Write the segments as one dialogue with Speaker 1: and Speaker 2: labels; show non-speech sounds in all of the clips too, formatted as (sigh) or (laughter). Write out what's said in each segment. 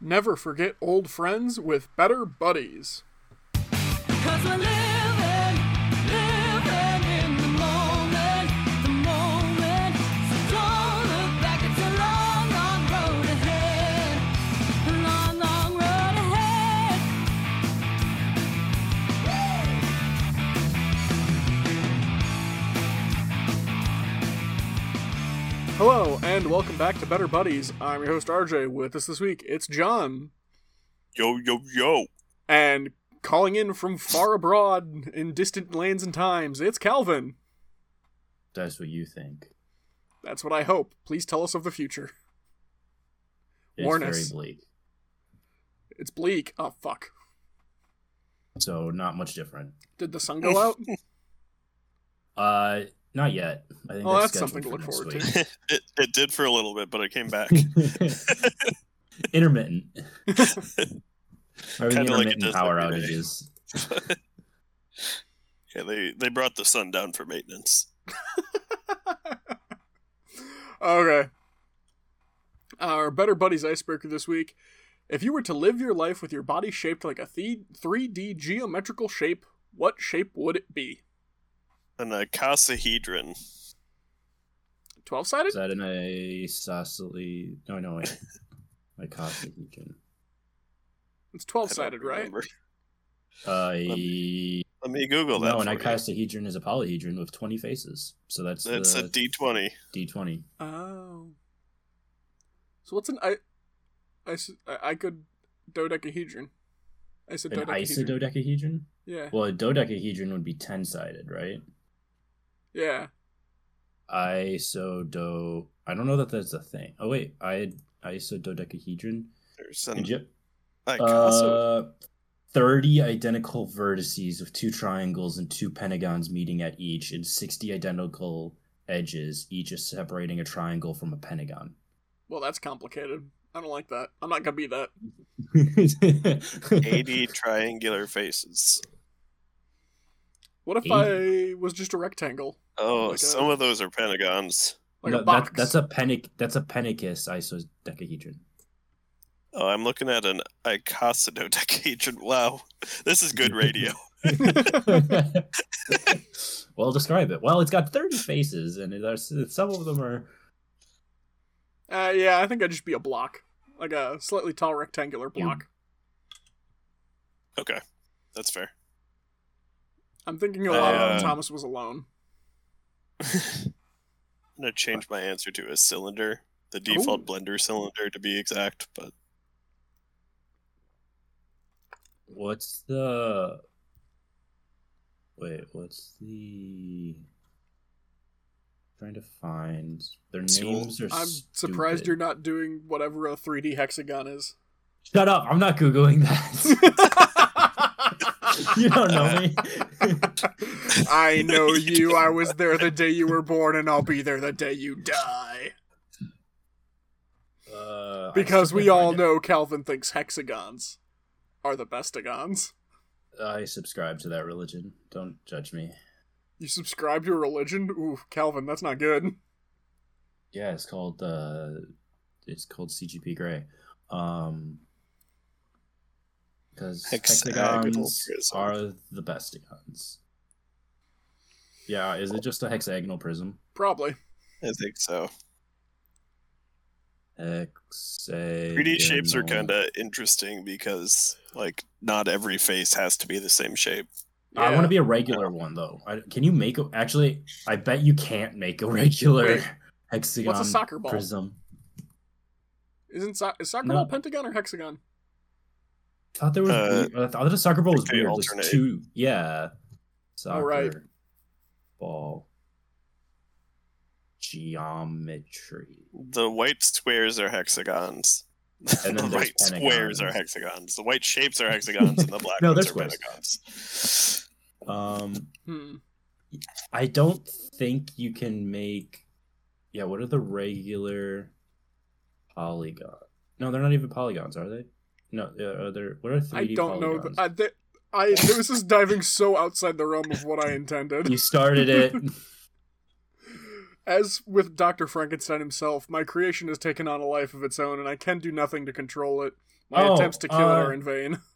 Speaker 1: Never forget old friends with better buddies. Hello, and welcome back to Better Buddies. I'm your host RJ. With us this week, it's John.
Speaker 2: Yo, yo, yo.
Speaker 1: And calling in from far abroad in distant lands and times, it's Calvin.
Speaker 3: That's what you think.
Speaker 1: That's what I hope. Please tell us of the future.
Speaker 3: It's
Speaker 1: Warn
Speaker 3: very
Speaker 1: us.
Speaker 3: bleak.
Speaker 1: It's bleak. Oh, fuck.
Speaker 3: So not much different.
Speaker 1: Did the sun go out? (laughs)
Speaker 3: Uh not yet. I think
Speaker 1: Oh,
Speaker 3: that's,
Speaker 1: that's something to look forward
Speaker 3: next
Speaker 1: to. (laughs)
Speaker 2: It, it did for a little bit, but it came back. (laughs)
Speaker 3: intermittent. (laughs) Or the
Speaker 2: Kinda like
Speaker 3: intermittent
Speaker 2: does
Speaker 3: power outages.
Speaker 2: yeah, they, they brought the sun down for maintenance.
Speaker 1: okay. Our Better Buddies icebreaker this week. If you were to live your life with your body shaped like a 3D geometrical shape, what shape would it be?
Speaker 2: An icosahedron.
Speaker 1: 12 sided?
Speaker 3: Is that an isosceles? No, no, wait. (laughs) Icosahedron.
Speaker 1: It's
Speaker 2: twelve
Speaker 1: sided, right?
Speaker 3: Uh,
Speaker 2: Let me Google that.
Speaker 3: no, an
Speaker 2: for you.
Speaker 3: icosahedron is a polyhedron with 20 faces. So that's
Speaker 2: It's
Speaker 3: the
Speaker 2: a D20.
Speaker 3: D20.
Speaker 1: Oh. So what's an I, I, I could dodecahedron. I said
Speaker 3: An
Speaker 1: dodecahedron.
Speaker 3: isododecahedron?
Speaker 1: Yeah.
Speaker 3: Well, a dodecahedron would be 10 sided, right?
Speaker 1: Yeah.
Speaker 3: Isodo. I don't know that that's a thing. Oh wait, I isododecahedron.
Speaker 2: There's an
Speaker 3: Did you? Uh, thirty identical vertices of two triangles and two pentagons meeting at each, and sixty identical edges, each is separating a triangle from a pentagon.
Speaker 1: Well, that's complicated. I don't like that. I'm not gonna be that. (laughs)
Speaker 2: 80 triangular faces.
Speaker 1: What if
Speaker 3: 80?
Speaker 1: I was just a rectangle,
Speaker 2: Oh,
Speaker 1: Like a-
Speaker 2: some of those are pentagons.
Speaker 1: like
Speaker 3: No,
Speaker 1: a box?
Speaker 3: that, that's a penic. That's a penicus isodecahedron.
Speaker 2: Oh, I'm looking at an icosahedron. Wow, this is good radio. (laughs) (laughs)
Speaker 3: well, describe it. Well, it's got thirty faces, and it, some of them are.
Speaker 1: Uh, yeah, I think I'd just be a block, like a slightly tall rectangular block.
Speaker 2: okay, that's fair.
Speaker 1: I'm thinking a lot
Speaker 2: Uh,
Speaker 1: of Thomas was alone. (laughs)
Speaker 2: I'm gonna change my answer to a cylinder, the default
Speaker 1: Ooh.
Speaker 2: blender cylinder to be exact. But
Speaker 3: What's the? Wait, what's the? Trying to find their
Speaker 2: Soul.
Speaker 3: names are.
Speaker 1: I'm surprised you're not doing whatever a 3D hexagon is.
Speaker 3: Shut up! I'm not googling that. (laughs) (laughs) you don't know me. (laughs)
Speaker 1: I know you. I was there the day you were born, and I'll be there the day you die.
Speaker 3: Uh,
Speaker 1: Because we all
Speaker 3: find it.
Speaker 1: know Calvin thinks hexagons are the bestagons.
Speaker 3: I subscribe to that religion. Don't judge me.
Speaker 1: You subscribe to a religion? Ooh, Calvin, that's not good.
Speaker 3: Yeah, it's called uh, it's called CGP Grey. Um, because hexagons
Speaker 2: prism.
Speaker 3: are the bestagons. Yeah, is it just a hexagonal prism?
Speaker 1: Probably.
Speaker 2: I think so.
Speaker 3: Hexagonal.
Speaker 2: 3D shapes are kind of interesting because, like, not every face has to be the same shape.
Speaker 3: I want to be a regular one though. I, can you make a? Actually, I bet you can't make a (laughs) regular
Speaker 1: Wait,
Speaker 3: hexagon
Speaker 1: What's a soccer ball?
Speaker 3: prism.
Speaker 1: Isn't so- is soccer
Speaker 3: No.
Speaker 1: ball pentagon or hexagon?
Speaker 3: I thought there was.
Speaker 2: Uh,
Speaker 3: I thought the soccer ball was
Speaker 2: they
Speaker 3: weird. There's
Speaker 2: alternate.
Speaker 3: two. Yeah. Soccer
Speaker 1: right.
Speaker 3: ball geometry.
Speaker 2: The white squares are hexagons.
Speaker 3: And then (laughs)
Speaker 2: the
Speaker 3: there's
Speaker 2: white squares are hexagons. The white shapes are hexagons, and the (laughs) black
Speaker 3: No,
Speaker 2: ones
Speaker 3: they're
Speaker 2: are
Speaker 3: squares.
Speaker 2: pentagons.
Speaker 3: Um,
Speaker 1: Hmm.
Speaker 3: I don't think you can make. Yeah, what are the regular polygon? No, they're not even polygons, are they? No, uh, are there? What are three D
Speaker 1: don't know.
Speaker 3: polygons?
Speaker 1: Th- I, th- I this is diving so outside the realm of what I intended.
Speaker 3: You started it. (laughs)
Speaker 1: As with Dr. Frankenstein himself, my creation has taken on a life of its own, and I can do nothing to control it. My
Speaker 3: Oh,
Speaker 1: attempts to kill it
Speaker 3: uh,
Speaker 1: are in vain. (laughs)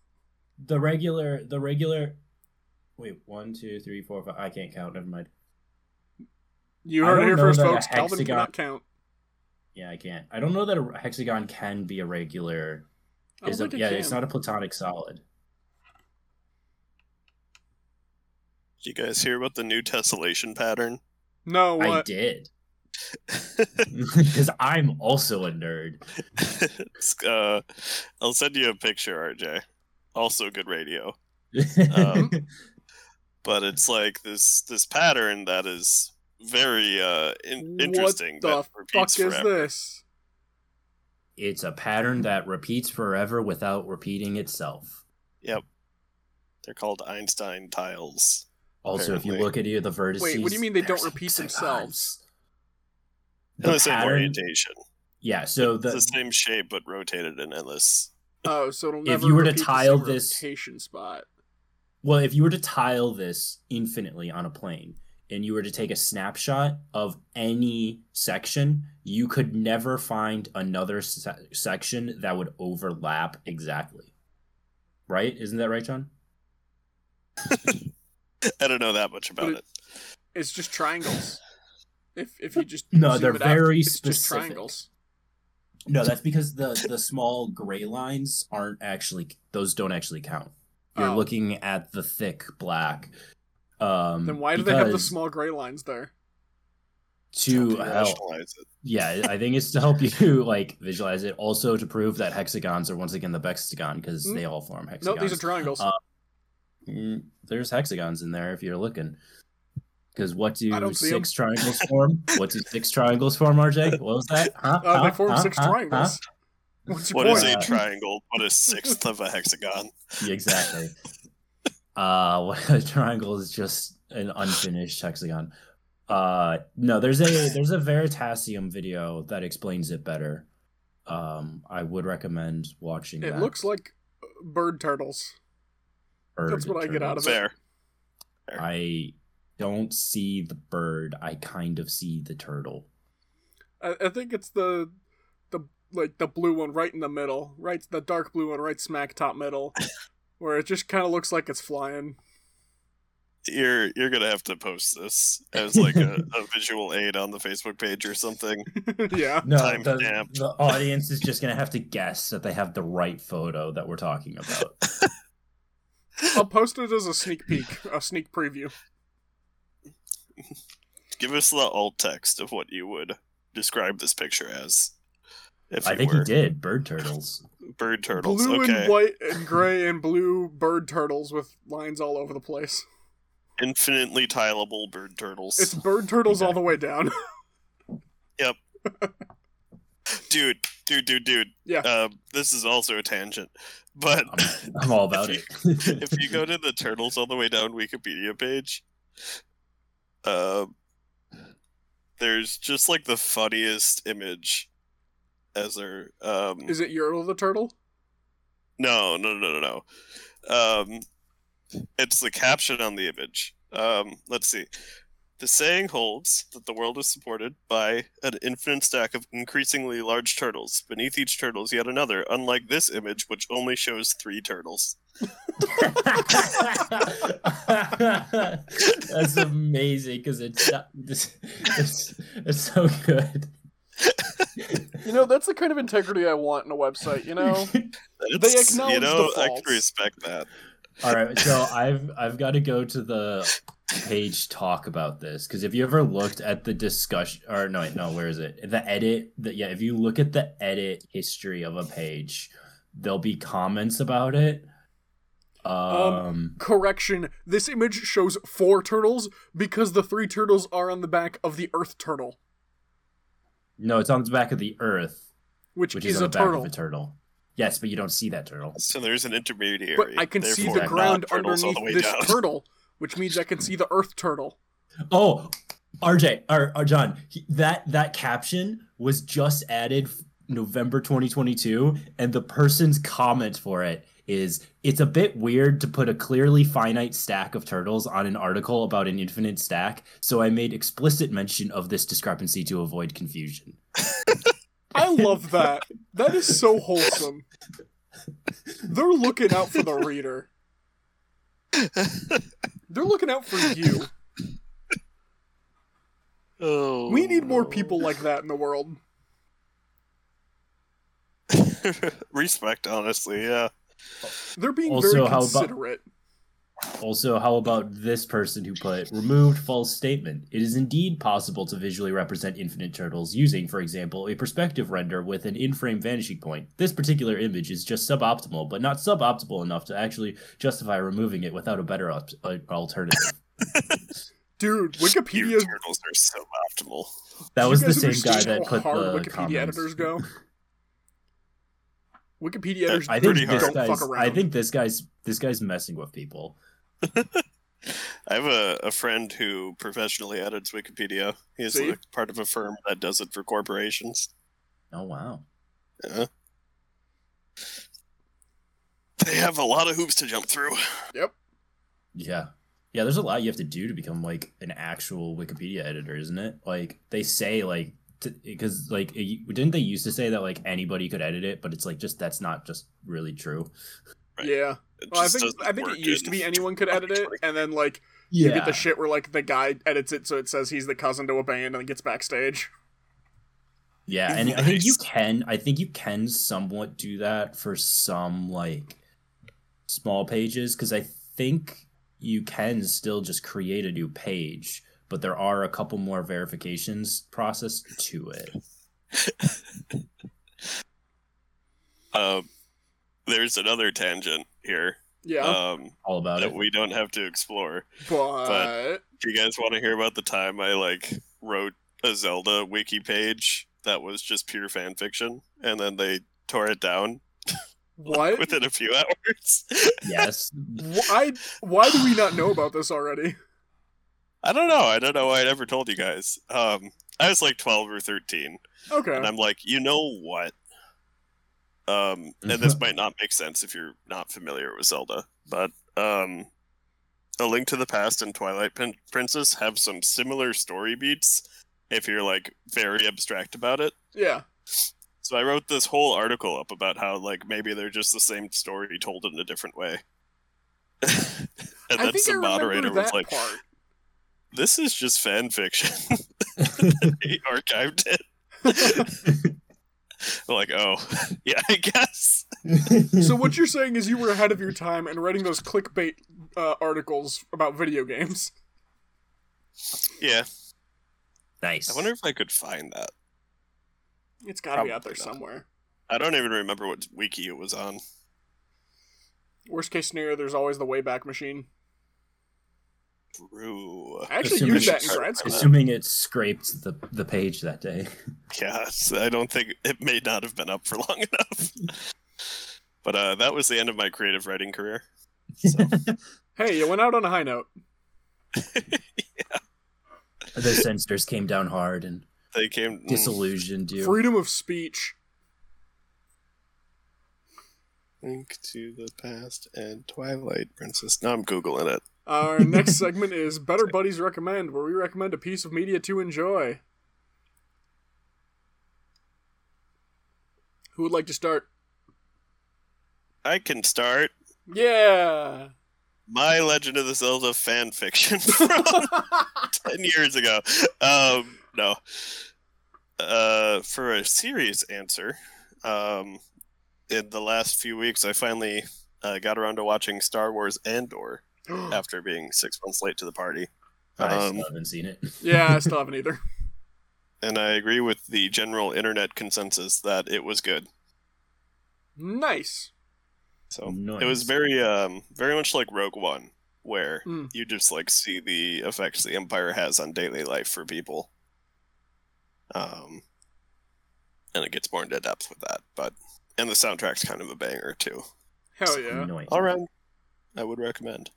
Speaker 3: The regular, the regular. Wait, one, two, three, four, five. I can't count. Never mind.
Speaker 1: You heard it here first, folks. Calvin
Speaker 3: hexagon-
Speaker 1: cannot count.
Speaker 3: Yeah, I can't. I don't know that a hexagon can be a regular.
Speaker 1: I
Speaker 3: Is a, yeah,
Speaker 1: can.
Speaker 3: it's not a platonic solid.
Speaker 2: Did you guys hear about the new tessellation pattern?
Speaker 1: No,
Speaker 3: I did (laughs) (laughs) because I'm also a nerd.
Speaker 2: Uh, I'll send you a picture, RJ. Also good radio. (laughs)
Speaker 3: Um,
Speaker 2: But it's like this this pattern that is very uh in- interesting.
Speaker 1: What the
Speaker 2: that
Speaker 1: fuck is
Speaker 2: forever.
Speaker 1: this?
Speaker 3: It's a pattern that repeats forever without repeating itself.
Speaker 2: Yep. They're called Einstein tiles.
Speaker 3: Also, if you look at either the vertices,
Speaker 1: Wait, what do you mean they don't repeat
Speaker 3: hexagons.
Speaker 1: themselves?
Speaker 2: In the same
Speaker 3: pattern-
Speaker 2: orientation.
Speaker 3: Yeah, so
Speaker 2: It's
Speaker 3: the
Speaker 2: the same shape but rotated in endless.
Speaker 1: Oh, so it'll
Speaker 3: If you were to tile this-
Speaker 1: rotation spot.
Speaker 3: Well, if you were to tile this infinitely on a plane and you were to take a snapshot of any section, you could never find another se- section that would overlap exactly. Right? Isn't that right, John?
Speaker 2: I don't know that much about it.
Speaker 1: it- It's just triangles. If if you just
Speaker 3: No, they're
Speaker 1: it out,
Speaker 3: very
Speaker 1: just
Speaker 3: specific.
Speaker 1: triangles.
Speaker 3: No, that's because the the small gray lines aren't actually those don't actually count. You're
Speaker 1: Oh.
Speaker 3: looking at the thick black. Um,
Speaker 1: Then why do they have the small gray lines there?
Speaker 3: to
Speaker 2: Help
Speaker 3: help?
Speaker 2: rationalize it.
Speaker 3: Yeah, I think it's to help you (laughs) like visualize it. Also to prove that hexagons are once again the hexagon because
Speaker 1: Mm.
Speaker 3: they all form hexagons.
Speaker 1: No,
Speaker 3: hexagons.
Speaker 1: these are triangles.
Speaker 3: Uh, Mm, there's hexagons in there if you're looking. Because what do
Speaker 1: I don't see 'em.
Speaker 3: six triangles form? what do six triangles form, RJ? What was that? Huh?
Speaker 1: uh,
Speaker 3: Huh?
Speaker 1: they form
Speaker 3: Huh?
Speaker 1: six
Speaker 3: Huh?
Speaker 1: triangles. What's your
Speaker 2: What
Speaker 1: point?
Speaker 2: is a triangle? What is a sixth of a hexagon?
Speaker 3: Huh? (laughs) Exactly. Uh, (laughs) what a triangle is just an unfinished hexagon. Uh, no, there's a there's a Veritasium video that explains it better. Um, I would recommend watching.
Speaker 1: it
Speaker 3: that.
Speaker 1: looks like bird turtles. that's
Speaker 3: Bird
Speaker 1: what I get out of
Speaker 3: turtles.
Speaker 1: it.
Speaker 2: Fair.
Speaker 3: I don't see the bird. I kind of see the turtle.
Speaker 1: I, I think it's the the like the blue one right in the middle, right the dark blue one right smack top middle, (laughs) where it just kind of looks like it's flying.
Speaker 2: You're you're gonna have to post this as like a, a (laughs) visual aid on the Facebook page or something. (laughs)
Speaker 1: yeah,
Speaker 3: No,
Speaker 2: Time
Speaker 3: the,
Speaker 2: stamp.
Speaker 3: the audience is just gonna have to guess that they have the right photo that we're talking about. (laughs)
Speaker 1: I'll post it as a sneak peek, a sneak preview.
Speaker 2: Give us the alt text of what you would describe this picture as. If
Speaker 3: I think
Speaker 2: were
Speaker 3: he did. Bird turtles.
Speaker 2: Bird turtles.
Speaker 1: Blue
Speaker 2: okay.
Speaker 1: and white and gray and blue bird turtles with lines all over the place.
Speaker 2: Infinitely tileable bird turtles.
Speaker 1: It's bird turtles all the way down. (laughs) Yep.
Speaker 2: dude, dude, dude, dude.
Speaker 1: Yeah.
Speaker 2: Um, this is also a tangent. But
Speaker 3: I'm, I'm all about it.
Speaker 2: if you go to the Turtles All the Way Down Wikipedia page, um, there's just like the funniest image as their um
Speaker 1: Is it Yertle the turtle?
Speaker 2: no no no no no. Um it's the caption on the image. Um let's see. The saying holds that the world is supported by an infinite stack of increasingly large turtles. Beneath each turtle is yet another unlike this image which only shows three turtles. (laughs)
Speaker 3: That's amazing because it's, it's it's it's so good.
Speaker 1: You know, that's the kind of integrity I want in a website, you know? (laughs)
Speaker 2: It's-
Speaker 1: acknowledge
Speaker 2: you know
Speaker 1: the
Speaker 2: i
Speaker 1: faults.
Speaker 2: can respect that
Speaker 3: All right, so I've I've got to go to the page talk about this because if you ever looked at the discussion or no wait, no where is it the edit the, yeah if you look at the edit history of a page there'll be comments about it um,
Speaker 1: Correction, this image shows four turtles because the three turtles are on the back of the earth turtle,
Speaker 3: no it's on the back of the earth
Speaker 1: which,
Speaker 3: which
Speaker 1: is,
Speaker 3: is, on
Speaker 1: a
Speaker 3: the back
Speaker 1: turtle.
Speaker 3: of a turtle yes but you don't see that turtle
Speaker 2: so there's an intermediary
Speaker 1: But I can see the ground
Speaker 2: turtles all the
Speaker 1: underneath this
Speaker 2: down.
Speaker 1: turtle, which means I can see the earth turtle.
Speaker 3: Oh, RJ or, or John, he- that that caption was just added November 2022, and the person's comment for it is it's a bit weird to put a clearly finite stack of turtles on an article about an infinite stack, so I made explicit mention of this discrepancy to avoid confusion. (laughs)
Speaker 1: I love that. That is so wholesome. They're looking out for the reader. They're looking out for you.
Speaker 2: Oh,
Speaker 1: We need more people like that in the world. (laughs)
Speaker 2: Respect, honestly, yeah.
Speaker 1: They're being
Speaker 3: Also,
Speaker 1: very
Speaker 3: how about-
Speaker 1: considerate.
Speaker 3: Also, how about this person who put removed false statement? It is indeed possible to visually represent infinite turtles using, for example, a perspective render with an in-frame vanishing point. This particular image is just suboptimal, but not suboptimal enough to actually justify removing it without a better op- uh, alternative. (laughs)
Speaker 1: Dude,
Speaker 2: Your
Speaker 1: Wikipedia.
Speaker 2: turtles are so optimal.
Speaker 3: That
Speaker 1: You
Speaker 3: was the same guy that
Speaker 1: how
Speaker 3: put
Speaker 1: hard
Speaker 3: the
Speaker 1: Wikipedia
Speaker 3: comments.
Speaker 1: editors go. (laughs) Wikipedia editors
Speaker 3: I think
Speaker 2: Pretty
Speaker 3: this
Speaker 2: hard.
Speaker 3: guy's. I think this guy's. This guy's messing with people. (laughs)
Speaker 2: I have a, a friend who professionally edits Wikipedia. He's like part of a firm that does it for corporations.
Speaker 3: Oh wow.
Speaker 2: Yeah. They have a lot of hoops to jump through.
Speaker 1: Yep.
Speaker 3: Yeah. Yeah, there's a lot you have to do to become like an actual Wikipedia editor, isn't it? Like they say like because like it, didn't they used to say that like anybody could edit it, but it's like just that's not just really true.
Speaker 2: Right.
Speaker 1: Yeah. Well, I think I think it used to be anyone could edit it, and then like you get the shit where like the guy edits it so it says he's the cousin to a band and gets backstage.
Speaker 3: Yeah, and I think you can I think you can somewhat do that for some like small pages cuz I think you can still just create a new page, but there are a couple more verifications process to it. (laughs)
Speaker 2: Um, there's another tangent here
Speaker 1: Yeah,
Speaker 2: um,
Speaker 3: All about
Speaker 2: that
Speaker 3: it.
Speaker 2: we don't have to explore.
Speaker 1: but,
Speaker 2: Do you guys want to hear about the time I like wrote a Zelda wiki page that was just pure fan fiction, and then they tore it down (laughs)
Speaker 1: what?
Speaker 2: within a few (laughs) hours?
Speaker 3: Yes.
Speaker 1: Why? Why do we not know about this already?
Speaker 2: I don't know. I don't know why I never told you guys. Um, I was like 12 or 13,
Speaker 1: Okay.
Speaker 2: and I'm like, you know what? Um, and this (laughs) might not make sense if you're not familiar with Zelda, but um, A Link to the Past and Twilight Prin- Princess have some similar story beats. If you're like very abstract about it,
Speaker 1: Yeah.
Speaker 2: so I wrote this whole article up about how like maybe they're just the same story told in a different way. (laughs) and
Speaker 1: I
Speaker 2: then
Speaker 1: think
Speaker 2: some
Speaker 1: remember
Speaker 2: moderator
Speaker 1: that
Speaker 2: was like,
Speaker 1: part.
Speaker 2: "This is just fan fiction." (laughs) (laughs) he archived it. (laughs) Like, oh, yeah, I guess.
Speaker 1: so what you're saying is you were ahead of your time and writing those clickbait uh, articles about video games.
Speaker 2: Yeah,
Speaker 3: nice.
Speaker 2: I wonder if I could find that.
Speaker 1: It's got to be out there
Speaker 2: not.
Speaker 1: somewhere.
Speaker 2: I don't even remember what wiki it was on.
Speaker 1: Worst case scenario, there's always the Wayback Machine.
Speaker 2: True.
Speaker 1: I actually
Speaker 3: Assuming
Speaker 1: used that in
Speaker 2: it's-
Speaker 1: grad school.
Speaker 3: Assuming it scraped the the page that day. (laughs)
Speaker 2: Yes, I don't think it may not have been up for long enough. But uh, that was the end of my creative writing career. So, (laughs)
Speaker 1: Hey, you went out on a high note. yeah. (laughs)
Speaker 3: the censors came down hard and
Speaker 2: they came. mm,
Speaker 3: disillusioned you.
Speaker 1: Freedom of speech.
Speaker 2: Link to the past and Twilight Princess. Now I'm googling it.
Speaker 1: Our next segment is Better Buddies Recommend, where we recommend a piece of media to enjoy. Who would like to start?
Speaker 2: I can start
Speaker 1: Yeah.
Speaker 2: my Legend of the Zelda fan fiction (laughs) from (laughs) ten years ago. Um, no. Uh, for a serious answer, um, in the last few weeks, I finally uh, got around to watching Star Wars Andor (gasps) after being six months late to the party.
Speaker 3: I
Speaker 2: Um,
Speaker 3: still haven't seen it. (laughs)
Speaker 1: yeah, I still haven't either. (laughs)
Speaker 2: And I agree with the general internet consensus that it was good.
Speaker 1: Nice.
Speaker 2: So
Speaker 3: Nice.
Speaker 2: it was very, um, very much like Rogue One, where
Speaker 1: Mm.
Speaker 2: you just like see the effects the Empire has on daily life for people. Um, and it gets more into depth with that, but and the soundtrack's kind of a banger too.
Speaker 1: Hell yeah.
Speaker 3: Annoying.
Speaker 2: All around, I would recommend.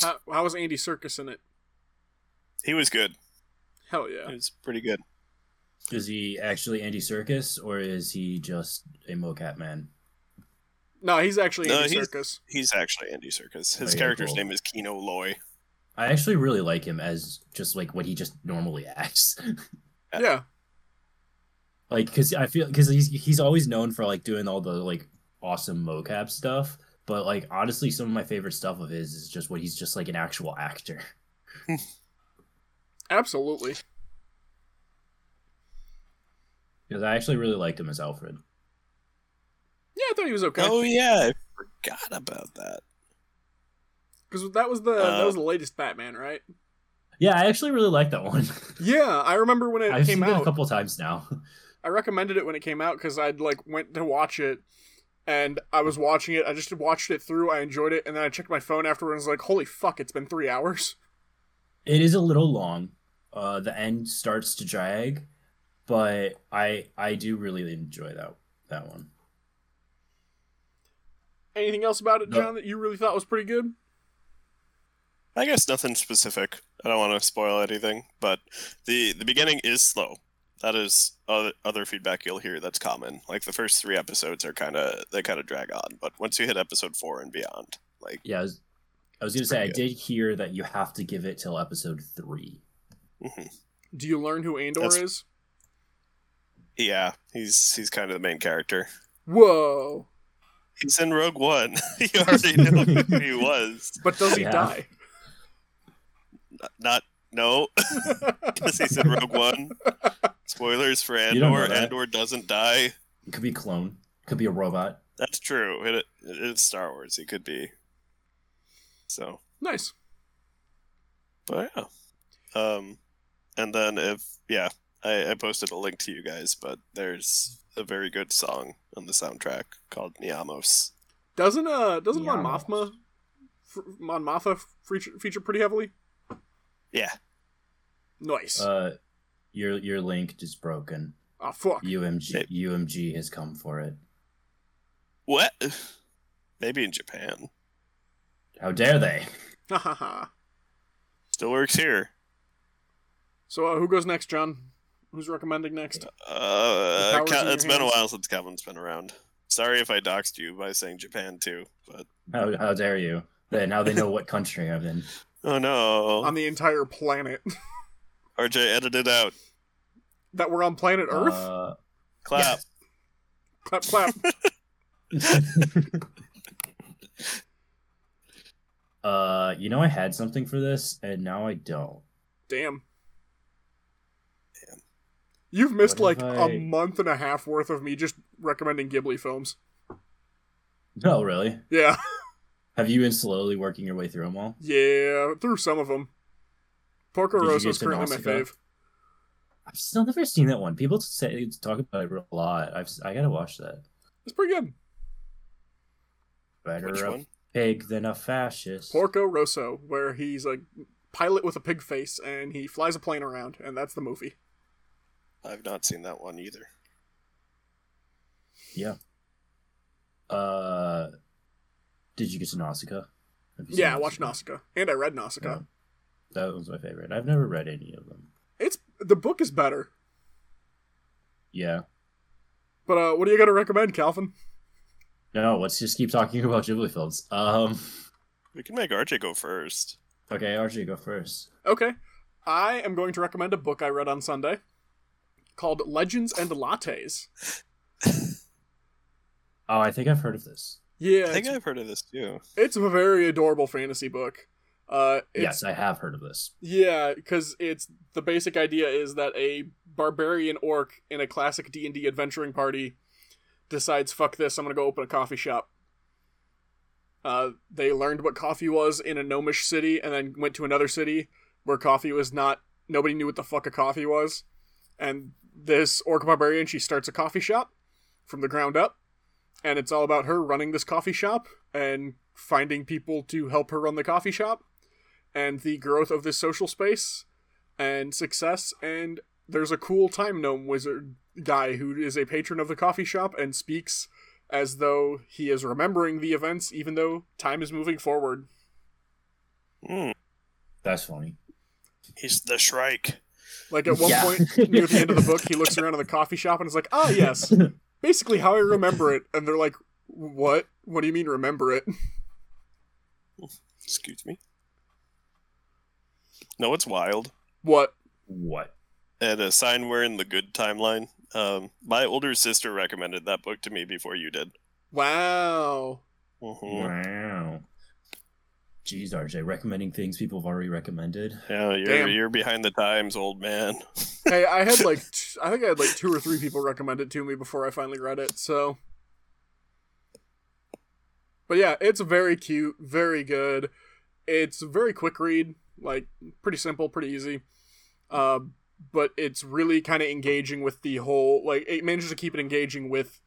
Speaker 1: How, how was Andy Serkis in it?
Speaker 2: He was good.
Speaker 1: Hell
Speaker 2: He
Speaker 1: yeah.
Speaker 2: was pretty good.
Speaker 3: Is he actually Andy Serkis or is he just a mocap man?
Speaker 1: No, he's actually
Speaker 2: No,
Speaker 1: Andy
Speaker 2: he's-
Speaker 1: Circus.
Speaker 2: He's actually Andy Serkis. His
Speaker 3: Okay,
Speaker 2: character's
Speaker 3: cool.
Speaker 2: name is Kino Loy.
Speaker 3: I actually really like him as just like what he just normally acts.
Speaker 1: Yeah.
Speaker 3: like because I feel because he's he's always known for like doing all the like awesome mocap stuff. But like honestly, some of my favorite stuff of his is just what he's just like an actual actor. (laughs)
Speaker 1: Absolutely.
Speaker 3: Because I actually really liked him as Alfred.
Speaker 1: Yeah, I thought he was okay.
Speaker 2: Oh yeah, I forgot about that.
Speaker 1: Because that was the that
Speaker 2: Uh,
Speaker 1: was the latest Batman, right?
Speaker 3: Yeah, I actually really like that one. (laughs)
Speaker 1: Yeah, I remember when it
Speaker 3: I've
Speaker 1: came
Speaker 3: seen it
Speaker 1: out.
Speaker 3: a couple times now. (laughs)
Speaker 1: I recommended it when it came out because I'd like went to watch it, and I was watching it. I just watched it through. I enjoyed it, and then I checked my phone afterwards. and was like, "Holy fuck! It's been three hours." (laughs)
Speaker 3: It is a little long. Uh, the end starts to drag, but I I do really enjoy that that one.
Speaker 1: Anything else about it,
Speaker 3: No.
Speaker 1: John, that you really thought was pretty good?
Speaker 2: I guess nothing specific. I don't want to spoil anything, but the the beginning is slow. That is other, other feedback you'll hear that's common. Like the first three episodes are kind of they kind of drag on, but once you hit episode four and beyond, like
Speaker 3: Yeah, I was, I was gonna
Speaker 2: It's
Speaker 3: say I did hear that you have to give it till episode three.
Speaker 2: mhm.
Speaker 1: Do you learn who Andor
Speaker 2: That's-
Speaker 1: is?
Speaker 2: yeah, he's he's kind of the main character.
Speaker 1: Whoa!
Speaker 2: He's in Rogue One. (laughs) you already knew who he (laughs) was.
Speaker 1: But does he
Speaker 3: Yeah.
Speaker 1: die?
Speaker 2: Not no, because he's in Rogue One. Spoilers for
Speaker 3: You don't know
Speaker 2: Andor.
Speaker 3: that.
Speaker 2: Andor doesn't die.
Speaker 3: It could be a clone. Could be a robot.
Speaker 2: That's true. It, it's Star Wars. He could be. So,
Speaker 1: nice.
Speaker 2: but yeah. Um, and then if yeah, I, I posted a link to you guys, but there's a very good song on the soundtrack called Niamos.
Speaker 1: Doesn't uh doesn't Mon
Speaker 3: Yeah.
Speaker 1: Mothma f- Mon Mothma feature, feature pretty heavily?
Speaker 2: Yeah,
Speaker 1: Nice.
Speaker 3: Uh, your your link is broken.
Speaker 1: oh fuck.
Speaker 3: UMG
Speaker 2: Hey.
Speaker 3: UMG has come for it.
Speaker 2: what? Maybe in Japan.
Speaker 3: How dare they?
Speaker 1: Ha ha ha.
Speaker 2: Still works here.
Speaker 1: So uh, who goes next, John? Who's recommending next?
Speaker 2: Uh,
Speaker 1: power's
Speaker 2: Cal-
Speaker 1: in
Speaker 2: it's been a while since Kevin's been around. Sorry if I doxed you by saying Japan too, but
Speaker 3: How how dare you? Then now they know what country I'm in. (laughs)
Speaker 2: oh no,
Speaker 1: On the entire planet (laughs)
Speaker 2: RJ edited out.
Speaker 1: that we're on planet Earth.
Speaker 3: Uh,
Speaker 2: Clap.
Speaker 1: clap clap. (laughs) (laughs)
Speaker 3: uh, you know I had something for this, and now I don't.
Speaker 1: Damn.
Speaker 2: Damn.
Speaker 1: You've missed
Speaker 3: What
Speaker 1: like
Speaker 3: have
Speaker 1: a
Speaker 3: I-
Speaker 1: month and a half worth of me just recommending Ghibli films.
Speaker 3: No, really.
Speaker 1: Yeah,
Speaker 3: Have you been slowly working your way through them all?
Speaker 1: yeah, through some of them. Porco
Speaker 3: Did you
Speaker 1: Rosso is
Speaker 3: to
Speaker 1: currently my
Speaker 3: Nausicaa?
Speaker 1: fave.
Speaker 3: I've still never seen that one. People say talk about it a lot. I've I gotta watch that.
Speaker 1: It's pretty good.
Speaker 3: Better
Speaker 2: Which
Speaker 3: a
Speaker 2: one?
Speaker 3: pig than a fascist.
Speaker 1: Porco Rosso, where he's a pilot with a pig face and he flies a plane around, and that's the movie.
Speaker 2: I've not seen that one either.
Speaker 3: Yeah. Uh, did you get to Nausicaa? Have
Speaker 1: Yeah, I watched Nausicaa, and I read Nausicaa.
Speaker 3: Yeah. That was my favorite. I've never read any of them.
Speaker 1: It's the book is better,
Speaker 3: Yeah.
Speaker 1: but uh, what are you gonna recommend, Calvin?
Speaker 3: No, let's just keep talking (laughs) about Ghibli films. Um.
Speaker 2: We can make RJ go first.
Speaker 3: Okay, RJ, go first.
Speaker 1: Okay, I am going to recommend a book I read on Sunday called Legends and Lattes. (laughs)
Speaker 3: Oh, I think I've heard of this.
Speaker 1: Yeah,
Speaker 2: I think I've heard of this too.
Speaker 1: it's a very adorable fantasy book. Uh, it's,
Speaker 3: yes, I have heard of this.
Speaker 1: Yeah, because it's the basic idea is that a barbarian orc in a classic D and D adventuring party decides, "Fuck this! I'm gonna go open a coffee shop." Uh, they learned what coffee was in a gnomish city, and then went to another city where coffee was not. Nobody knew what the fuck a coffee was, and this orc barbarian she starts a coffee shop from the ground up, and it's all about her running this coffee shop and finding people to help her run the coffee shop and the growth of this social space and success and there's a cool time gnome wizard guy who is a patron of the coffee shop and speaks as though he is remembering the events even though time is moving forward
Speaker 2: Hmm.
Speaker 3: That's funny.
Speaker 2: He's the Shrike.
Speaker 1: like at one
Speaker 3: Yeah.
Speaker 1: point near the end of the book he looks (laughs) around at the coffee shop and is like ah yes (laughs) basically how i (laughs) remember it and they're like What? What do you mean remember it? (laughs)
Speaker 2: Excuse me. No, it's wild.
Speaker 1: What?
Speaker 3: What?
Speaker 2: And a sign we're in the good timeline. Um, my older sister recommended that book to me before you did.
Speaker 1: Wow.
Speaker 2: Mhm.
Speaker 3: Wow. Jeez, RJ, recommending things people have already recommended.
Speaker 2: Yeah, you're
Speaker 1: Damn.
Speaker 2: you're behind the times, old man. (laughs)
Speaker 1: Hey, I had like (laughs) t- I think I had like two or three people recommend it to me before I finally read it. So, but yeah, it's very cute, very good. It's a very quick read, like pretty simple, pretty easy. Uh, but it's really kind of engaging with the whole like it manages to keep it engaging with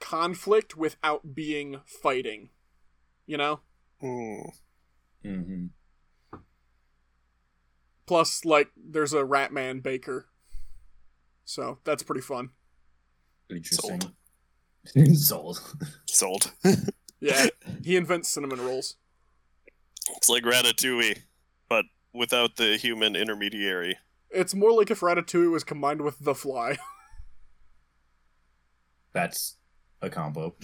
Speaker 1: conflict without being fighting. You know.
Speaker 2: Hmm.
Speaker 3: Mm-hmm.
Speaker 1: Plus, like, there's a Ratman baker, so that's pretty fun.
Speaker 3: Interesting. Sold. (laughs)
Speaker 2: Sold. (laughs)
Speaker 1: Yeah, (laughs) he invents cinnamon rolls.
Speaker 2: it's like Ratatouille, but without the human intermediary.
Speaker 1: It's more like if Ratatouille was combined with The Fly.
Speaker 3: That's a combo.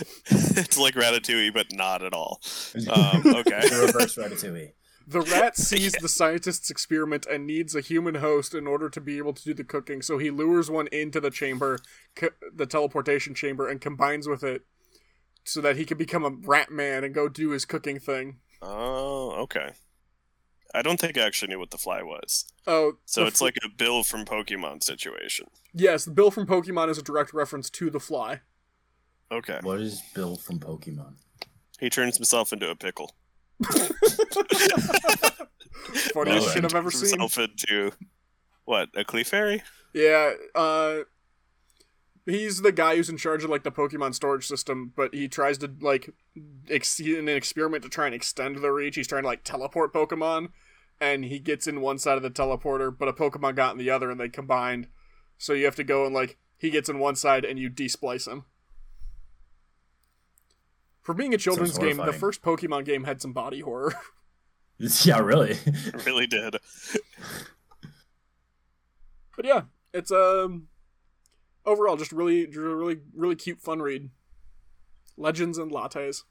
Speaker 3: (laughs)
Speaker 2: it's like Ratatouille, but not at all. (laughs) Um, okay.
Speaker 3: the reverse ratatouille.
Speaker 1: the rat (laughs) sees the scientist's experiment and needs a human host in order to be able to do the cooking, so he lures one into the chamber, co- the teleportation chamber, and combines with it so that he can become a rat man and go do his cooking thing.
Speaker 2: Oh, okay. I don't think I actually knew what the fly was.
Speaker 1: Oh,
Speaker 2: So it's
Speaker 1: fl-
Speaker 2: like a Bill from Pokemon situation.
Speaker 1: yes, the Bill from Pokemon is a direct reference to the Fly.
Speaker 2: Okay.
Speaker 3: What is Bill from Pokemon?
Speaker 2: He turns himself into a pickle. (laughs)
Speaker 1: Funniest
Speaker 3: No,
Speaker 1: shit I've ever seen.
Speaker 2: Himself into what? A Clefairy?
Speaker 1: Yeah, uh he's the guy who's in charge of like the Pokemon storage system, but he tries to like ex- in an experiment to try and extend the reach. He's trying to like teleport Pokemon, and he gets in one side of the teleporter, but a Pokemon got in the other, and they combined. So you have to go and like he gets in one side, and you desplice him. For being a children's game, the first Pokemon game had some body horror. (laughs) (laughs)
Speaker 3: Yeah, really.
Speaker 2: It really did.
Speaker 1: but yeah, it's um overall just really, really, really cute, fun read. Legends and lattes.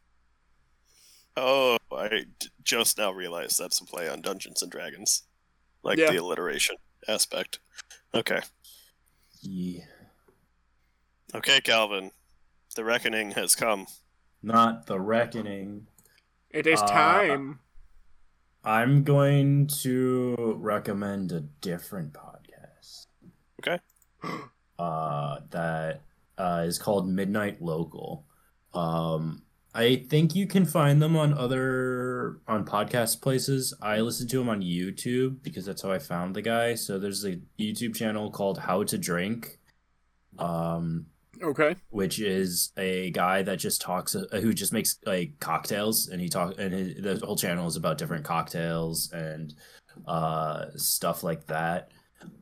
Speaker 2: Oh, I d- just now realized that's a play on Dungeons and Dragons. Like
Speaker 1: Yeah.
Speaker 2: the alliteration aspect. Okay.
Speaker 3: Yeah.
Speaker 2: Okay, Calvin. The reckoning has come.
Speaker 3: Not the reckoning.
Speaker 1: It is
Speaker 3: Uh,
Speaker 1: time.
Speaker 3: I'm going to recommend a different podcast.
Speaker 2: Okay. (gasps)
Speaker 3: Uh, that uh, is called Midnight Local. Um, I think you can find them on other on podcast places. I listen to them on YouTube because that's how I found the guy. So there's a YouTube channel called How to Drink. Um,
Speaker 1: Okay.
Speaker 3: which is a guy that just talks uh, who just makes like cocktails and he talk and his, the whole channel is about different cocktails and uh stuff like that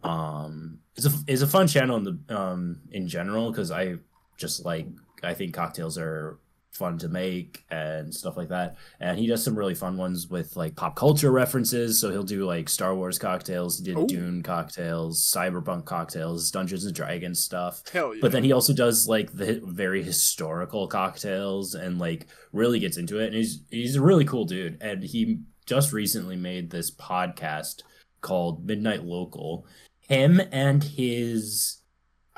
Speaker 3: um it's a it's a fun channel in the um in general because i just like i think cocktails are fun to make and stuff like that and he does some really fun ones with like pop culture references so he'll do like star wars cocktails he did dune cocktails cyberpunk cocktails dungeons and dragons stuff
Speaker 1: Hell yeah.
Speaker 3: but then he also does like the very historical cocktails and like really gets into it. And he's he's a really cool dude. And he just recently made this podcast called Midnight Local. Him and his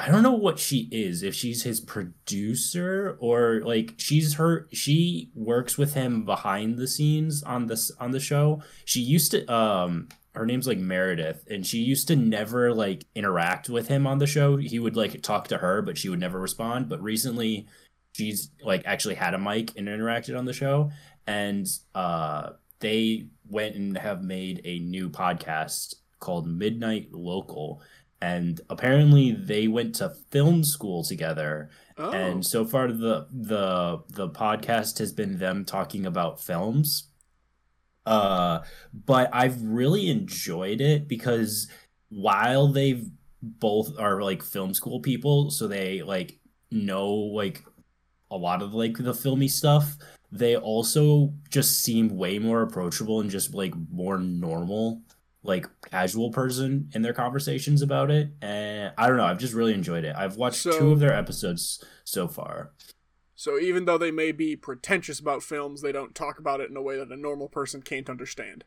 Speaker 3: I don't know what she is, if she's his producer or like she's her she works with him behind the scenes on this on the show. She used to um her name's like Meredith, and she used to never like interact with him on the show. He would like talk to her, but she would never respond. But recently, she's like actually had a mic and interacted on the show, and uh, they went and have made a new podcast called Midnight Local, and apparently they went to film school together.
Speaker 1: Oh.
Speaker 3: and so far the the the podcast has been them talking about films. Uh but i've really enjoyed it because while they've both are like film school people so they like know like a lot of like the filmy stuff they also just seem way more approachable and just like more normal like casual person in their conversations about it and i don't know i've just really enjoyed it. I've watched
Speaker 1: So-
Speaker 3: two of their episodes so far.
Speaker 1: So even though they may be pretentious about films, they don't talk about it in a way that a normal person can't understand.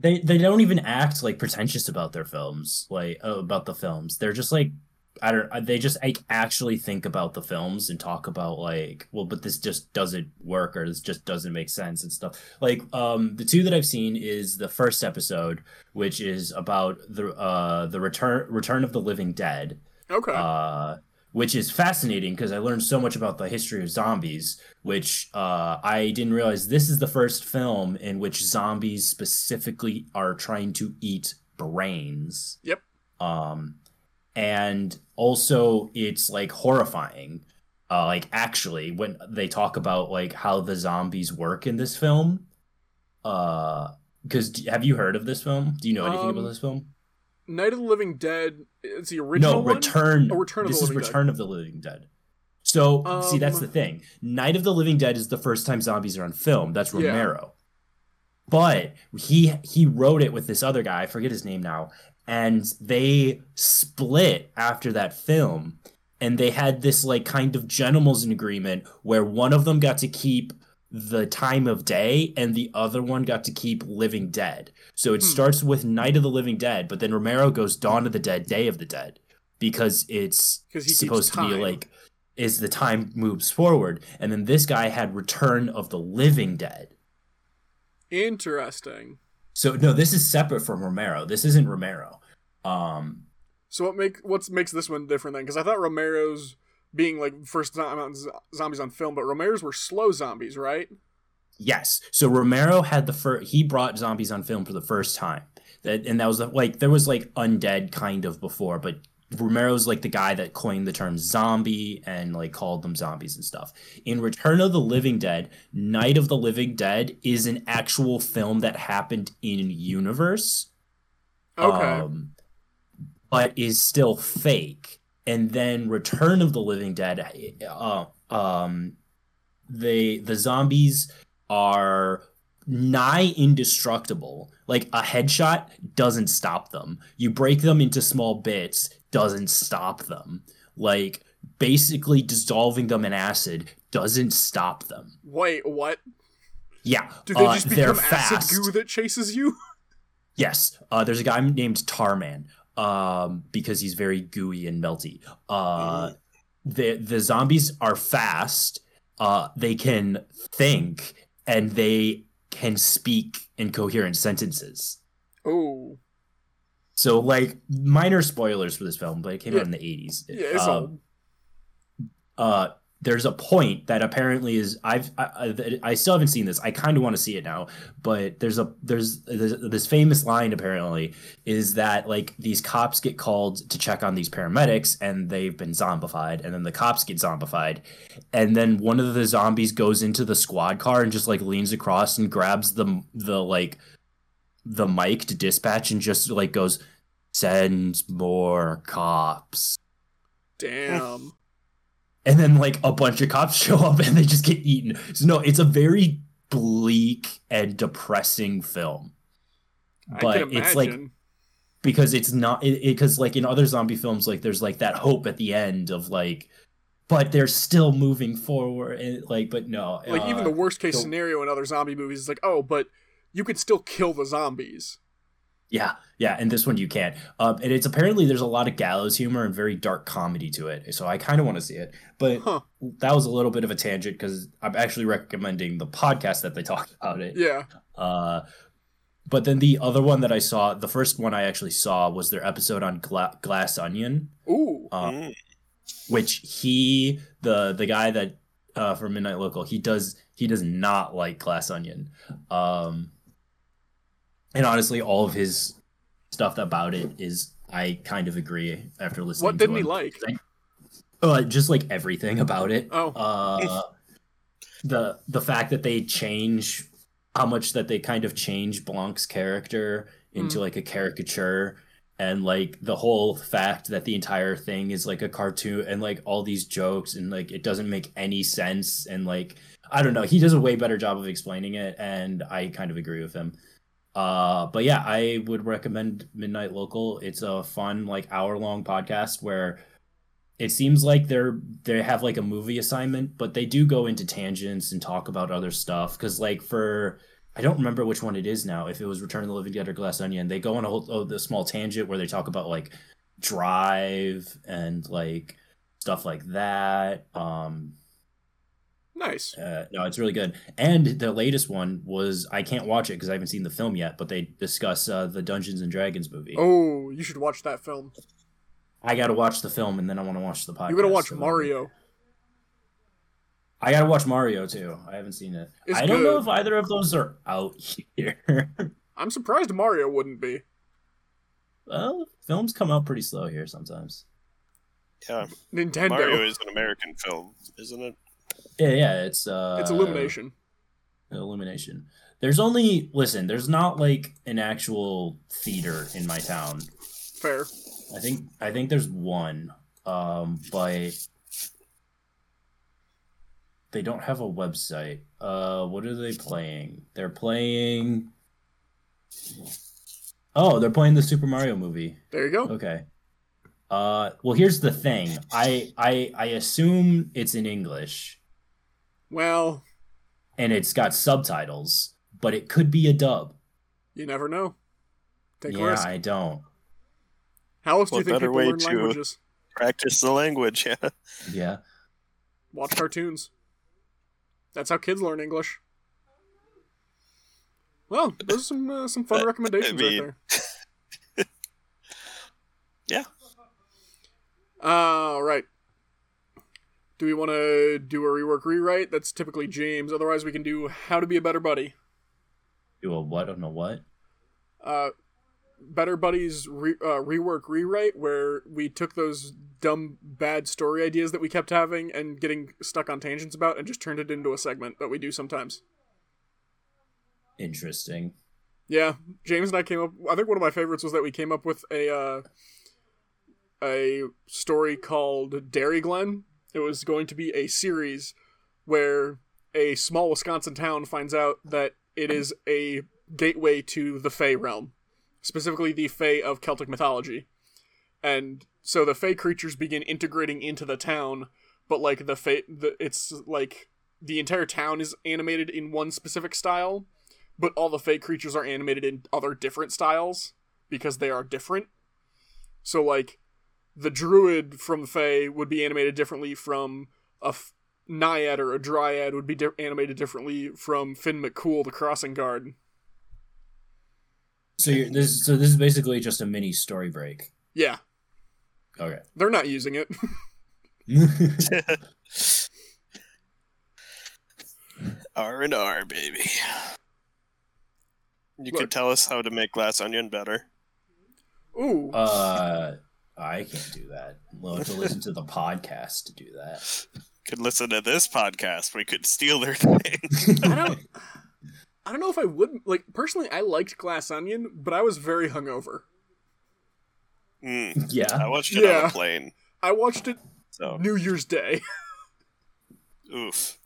Speaker 3: they they don't even act like pretentious about their films like uh, about the films. They're just like i don't uh, they just like actually think about the films and talk about like well but this just doesn't work or this just doesn't make sense and stuff like um the two that i've seen is the first episode which is about the uh the return return of the living dead
Speaker 1: Okay.
Speaker 3: uh, which is fascinating because I learned so much about the history of zombies, which uh, I didn't realize this is the first film in which zombies specifically are trying to eat brains.
Speaker 1: Yep.
Speaker 3: Um, and also it's like horrifying. Uh, like actually, when they talk about like how the zombies work in this film, uh, because have you heard of this film? Do you know anything
Speaker 1: Um,
Speaker 3: about this film?
Speaker 1: Night of the Living Dead It's the original
Speaker 3: no
Speaker 1: one?
Speaker 3: return
Speaker 1: Oh, Return of
Speaker 3: this
Speaker 1: the
Speaker 3: is
Speaker 1: Living Dead.
Speaker 3: return of the living dead so see that's
Speaker 1: Um,
Speaker 3: the thing night of the living dead is the first time zombies are on film that's
Speaker 1: Yeah.
Speaker 3: romero but he he wrote it with this other guy i forget his name now and they split after that film and they had this like kind of gentleman's agreement where one of them got to keep the time of day and the other one got to keep living dead so it
Speaker 1: Hmm.
Speaker 3: starts with night of the living dead but then romero goes dawn of the dead day of the dead because it's supposed to be like is the time moves forward and then this guy had return of the living dead
Speaker 1: Interesting.
Speaker 3: So no this is separate from romero this isn't romero um
Speaker 1: So what make what makes this one different then? Because I thought Romero's being like first zo- zombies on film, but Romero's were slow zombies, right?
Speaker 3: Yes. So Romero had the first. He brought zombies on film for the first time, that and that was like there was like undead kind of before, but Romero's like the guy that coined the term zombie and like called them zombies and stuff. In Return of the Living Dead, Night of the Living Dead is an actual film that happened in universe.
Speaker 1: Okay.
Speaker 3: Um, but is still fake. And then Return of the Living Dead, uh, um, they the zombies are nigh indestructible. Like a headshot doesn't stop them. You break them into small bits doesn't stop them. Like basically dissolving them in acid doesn't stop them.
Speaker 1: Wait, what?
Speaker 3: Yeah,
Speaker 1: Do they
Speaker 3: uh,
Speaker 1: just become acid
Speaker 3: fast.
Speaker 1: goo that chases you? (laughs)
Speaker 3: Yes. Uh, there's a guy named Tarman um, because he's very gooey and melty. Uh, the the zombies are fast. Uh, they can think and they can speak in coherent sentences.
Speaker 1: Oh,
Speaker 3: So, like, minor spoilers for this film, but it came
Speaker 1: Yeah.
Speaker 3: out in the 80s.
Speaker 1: yeah, it's
Speaker 3: Um,
Speaker 1: old.
Speaker 3: uh there's a point that apparently is I've I, I, still haven't seen this. I kind of want to see it now, but there's a there's, there's this famous line apparently is that like these cops get called to check on these paramedics and they've been zombified and then the cops get zombified and then one of the zombies goes into the squad car and just like leans across and grabs the the like the mic to dispatch and just like goes send more cops
Speaker 1: Damn.
Speaker 3: And then like a bunch of cops (laughs) show up and they just get eaten. So no, it's a very bleak and depressing film.
Speaker 1: I
Speaker 3: But it's like because it's not because like in other zombie films like there's like that hope at the end of like but they're still moving forward and like but no
Speaker 1: like even
Speaker 3: uh,
Speaker 1: the worst case scenario in other zombie movies is like, oh, but you could still kill the zombies.
Speaker 3: Yeah yeah and this one you can't um and it's apparently there's a lot of gallows humor and very dark comedy to it so i kind of want to see it but
Speaker 1: Huh.
Speaker 3: that was a little bit of a tangent because i'm actually recommending the podcast that they talked (laughs) about it
Speaker 1: Yeah.
Speaker 3: Uh, but then the other one that I saw, the first one I actually saw was their episode on Gla- Glass Onion,
Speaker 1: Ooh.
Speaker 3: uh,
Speaker 2: Mm.
Speaker 3: which he the the guy that uh, from Midnight Local he does he does not like Glass Onion, um, and honestly, all of his stuff about it is I kind of agree after listening.
Speaker 1: What didn't he like?
Speaker 3: Uh, just like everything about it.
Speaker 1: Oh.
Speaker 3: Uh, the the fact that they change how much that they kind of change Blanc's character into
Speaker 1: Mm.
Speaker 3: like a caricature and like the whole fact that the entire thing is like a cartoon and like all these jokes and like it doesn't make any sense and like I don't know he does a way better job of explaining it and I kind of agree with him. Uh, but yeah, I would recommend Midnight Local. It's a fun, like hour long podcast where it seems like they're they have like a movie assignment, but they do go into tangents and talk about other stuff. Because like for I don't remember which one it is now. If it was Return of the Living Dead or Glass Onion, they go on a whole oh, the small tangent where they talk about like Drive and like stuff like that. Um,
Speaker 1: Nice.
Speaker 3: uh, no, it's really good. And the latest one was I can't watch it because I haven't seen the film yet, but they discuss uh, the Dungeons and Dragons movie.
Speaker 1: Oh, you should watch that film.
Speaker 3: I got to watch the film and then I want to watch the podcast.
Speaker 1: You gotta watch
Speaker 3: so-
Speaker 1: Mario.
Speaker 3: I got to watch Mario too. I haven't seen it.
Speaker 1: It's
Speaker 3: I don't know if either of those are out (laughs) here.
Speaker 1: I'm surprised Mario wouldn't be.
Speaker 3: well, films come out pretty slow here sometimes.
Speaker 2: Yeah,
Speaker 1: Nintendo.
Speaker 2: Mario is an American film, isn't it?
Speaker 3: Yeah, yeah, it's uh,
Speaker 1: it's Illumination.
Speaker 3: Illumination. There's only listen. There's not like an actual theater in my town.
Speaker 1: Fair.
Speaker 3: I think I think there's one, um, but they don't have a website. Uh, what are they playing? They're playing. Oh, they're playing the Super Mario movie.
Speaker 1: There you go.
Speaker 3: Okay. Uh, well, here's the thing. I I I assume it's in English
Speaker 1: Well,
Speaker 3: and it's got subtitles, but it could be a dub.
Speaker 1: you never know. Take a
Speaker 3: yeah,
Speaker 1: risk.
Speaker 3: I don't.
Speaker 1: How else do you think
Speaker 2: better
Speaker 1: people
Speaker 2: way
Speaker 1: learn
Speaker 2: to-
Speaker 1: languages?
Speaker 2: Practice the language. (laughs) Yeah.
Speaker 3: Yeah.
Speaker 1: Watch cartoons. That's how kids learn English. Well, those are some uh, some fun (laughs)
Speaker 2: I
Speaker 1: recommendations
Speaker 2: mean-
Speaker 1: right there. (laughs)
Speaker 2: Yeah.
Speaker 1: All right. Do we want to do a rework rewrite? That's typically James. Otherwise, we can do how to be a better buddy.
Speaker 3: Do a what on a what?
Speaker 1: Uh, better buddies re- uh, rework rewrite, where we took those dumb bad story ideas that we kept having and getting stuck on tangents about, and just turned it into a segment that we do sometimes.
Speaker 3: Interesting.
Speaker 1: Yeah, James and I came up. I think one of my favorites was that we came up with a uh, a story called Dairy Glen. It was going to be a series where a small Wisconsin town finds out that it is a gateway to the Fey realm, specifically the Fey of Celtic mythology, and so the Fey creatures begin integrating into the town. But like the Fey, the, it's like the entire town is animated in one specific style, but all the Fey creatures are animated in other different styles because they are different. So like the druid from Fae would be animated differently from a f- naiad or a dryad would be di- animated differently from Finn McCool, the crossing guard.
Speaker 3: So you're, this so this is basically just a mini story break.
Speaker 1: Yeah,
Speaker 3: Okay.
Speaker 1: they're not using it. (laughs)
Speaker 2: R and R, baby. You
Speaker 1: Look.
Speaker 2: could tell us how to make glass onion better.
Speaker 1: Ooh,
Speaker 3: uh, I can't do that. We'll have to listen to (laughs) the podcast to do that.
Speaker 2: Could listen to this podcast. We could steal their (laughs) thing.
Speaker 1: I don't. I don't know if I would like personally. I liked Glass Onion, but I was very hungover.
Speaker 2: Mm. I watched it on
Speaker 1: Yeah.
Speaker 2: a plane.
Speaker 1: I watched it
Speaker 2: So
Speaker 1: New Year's Day. (laughs)
Speaker 2: oof.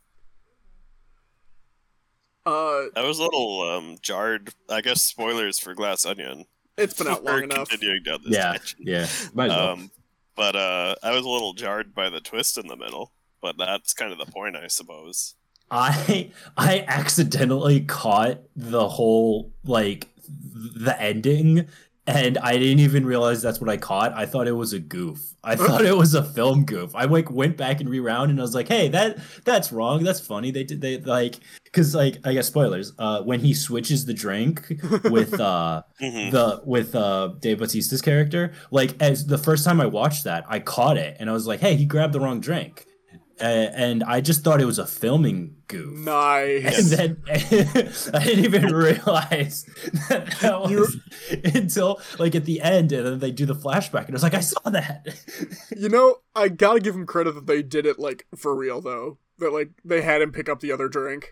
Speaker 1: Uh,
Speaker 2: I was a little um, jarred. I guess spoilers for Glass Onion.
Speaker 1: It's been (laughs) out long enough.
Speaker 2: Continuing down this
Speaker 3: Yeah.
Speaker 2: tangent.
Speaker 3: Yeah. Might as well.
Speaker 2: Um, but uh, I was a little jarred by the twist in the middle. But that's kind of the point, I suppose.
Speaker 3: I I accidentally caught the whole like the ending and I didn't even realize that's what I caught. I thought it was a goof. I (laughs) thought it was a film goof. I like went back and rewound and I was like, "Hey, that that's wrong. That's funny." They did they like cuz like I guess spoilers. Uh when he switches the drink (laughs) with uh
Speaker 2: Mhm.
Speaker 3: the with uh Dave Bautista's character, like as the first time I watched that, I caught it and I was like, "Hey, he grabbed the wrong drink." Uh, and I just thought it was a filming goof.
Speaker 1: Nice.
Speaker 3: And then (laughs) I didn't even (laughs) realize that, that was
Speaker 1: You-
Speaker 3: until like at the end, and then they do the flashback, and I was like, I saw that.
Speaker 1: You know, I gotta give him credit that they did it like for real though. That like they had him pick up the other drink.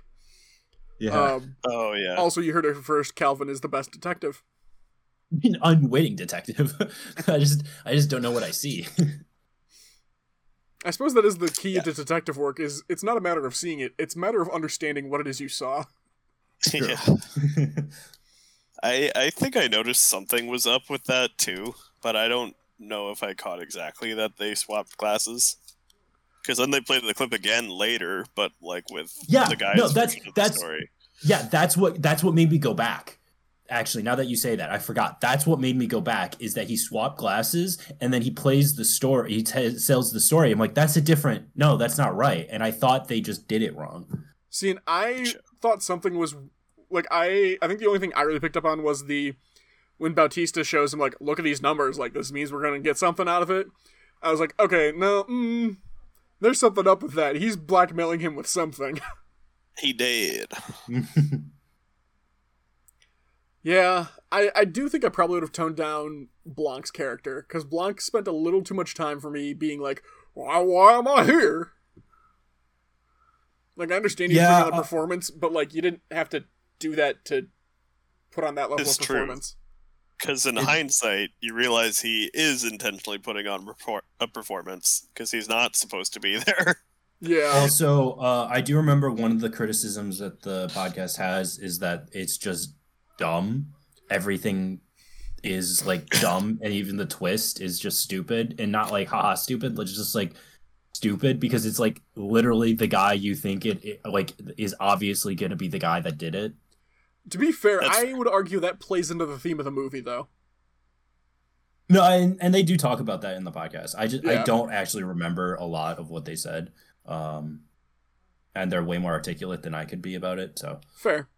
Speaker 3: Yeah,
Speaker 1: Um,
Speaker 2: Oh yeah.
Speaker 1: also, you heard it first. Calvin is the best detective.
Speaker 3: an unwitting detective. (laughs) I just, I just don't know what I see.
Speaker 1: I suppose that is the key to detective work. Is it's not a matter of seeing it; it's a matter of understanding what it is you saw. (laughs)
Speaker 2: yeah. I I think I noticed something was up with that too, but I don't know if I caught exactly that they swapped glasses. Because then they played the clip again later, but like with
Speaker 3: Yeah,
Speaker 2: the guy's
Speaker 3: no, that's-
Speaker 2: version of the
Speaker 3: that's-
Speaker 2: story.
Speaker 3: Yeah, that's what that's what made me go back. Actually, now that you say that, I forgot. That's what made me go back is that he swapped glasses and then he plays the story. He t- sells the story. I'm like, that's a different. No, that's not right. And I thought they just did it wrong.
Speaker 1: See, and I
Speaker 2: Sure.
Speaker 1: thought something was like I. I think the only thing I really picked up on was the when Bautista shows him like, look at these numbers. Like this means we're gonna get something out of it. I was like, okay, no, mm, there's something up with that. He's blackmailing him with something. (laughs)
Speaker 2: He did. (laughs)
Speaker 1: yeah, I I do think I probably would have toned down Blanc's character because Blanc spent a little too much time for me being like, why why am I here? Like I understand you
Speaker 3: Yeah,
Speaker 1: bring on the
Speaker 3: uh,
Speaker 1: performance, but like you didn't have to do that to put on that level
Speaker 2: It's
Speaker 1: of
Speaker 2: true.
Speaker 1: Performance.
Speaker 2: Because in
Speaker 3: It-
Speaker 2: hindsight, you realize he is intentionally putting on report, a performance because he's not supposed to be (laughs) there.
Speaker 1: Yeah.
Speaker 3: Also, uh, I do remember one of the criticisms that the podcast has is that it's just dumb. Everything is like dumb, and even the twist is just stupid, and not like haha stupid. But it's just like stupid because it's like literally the guy you think it, it like is obviously going to be the guy that did it.
Speaker 1: To be fair,
Speaker 2: That's
Speaker 1: I would argue that plays into the theme of the movie, though.
Speaker 3: No, and, and they do talk about that in the podcast. I just I don't actually remember a lot of what they said, um, and they're way more articulate than I could be about it. So
Speaker 1: Fair.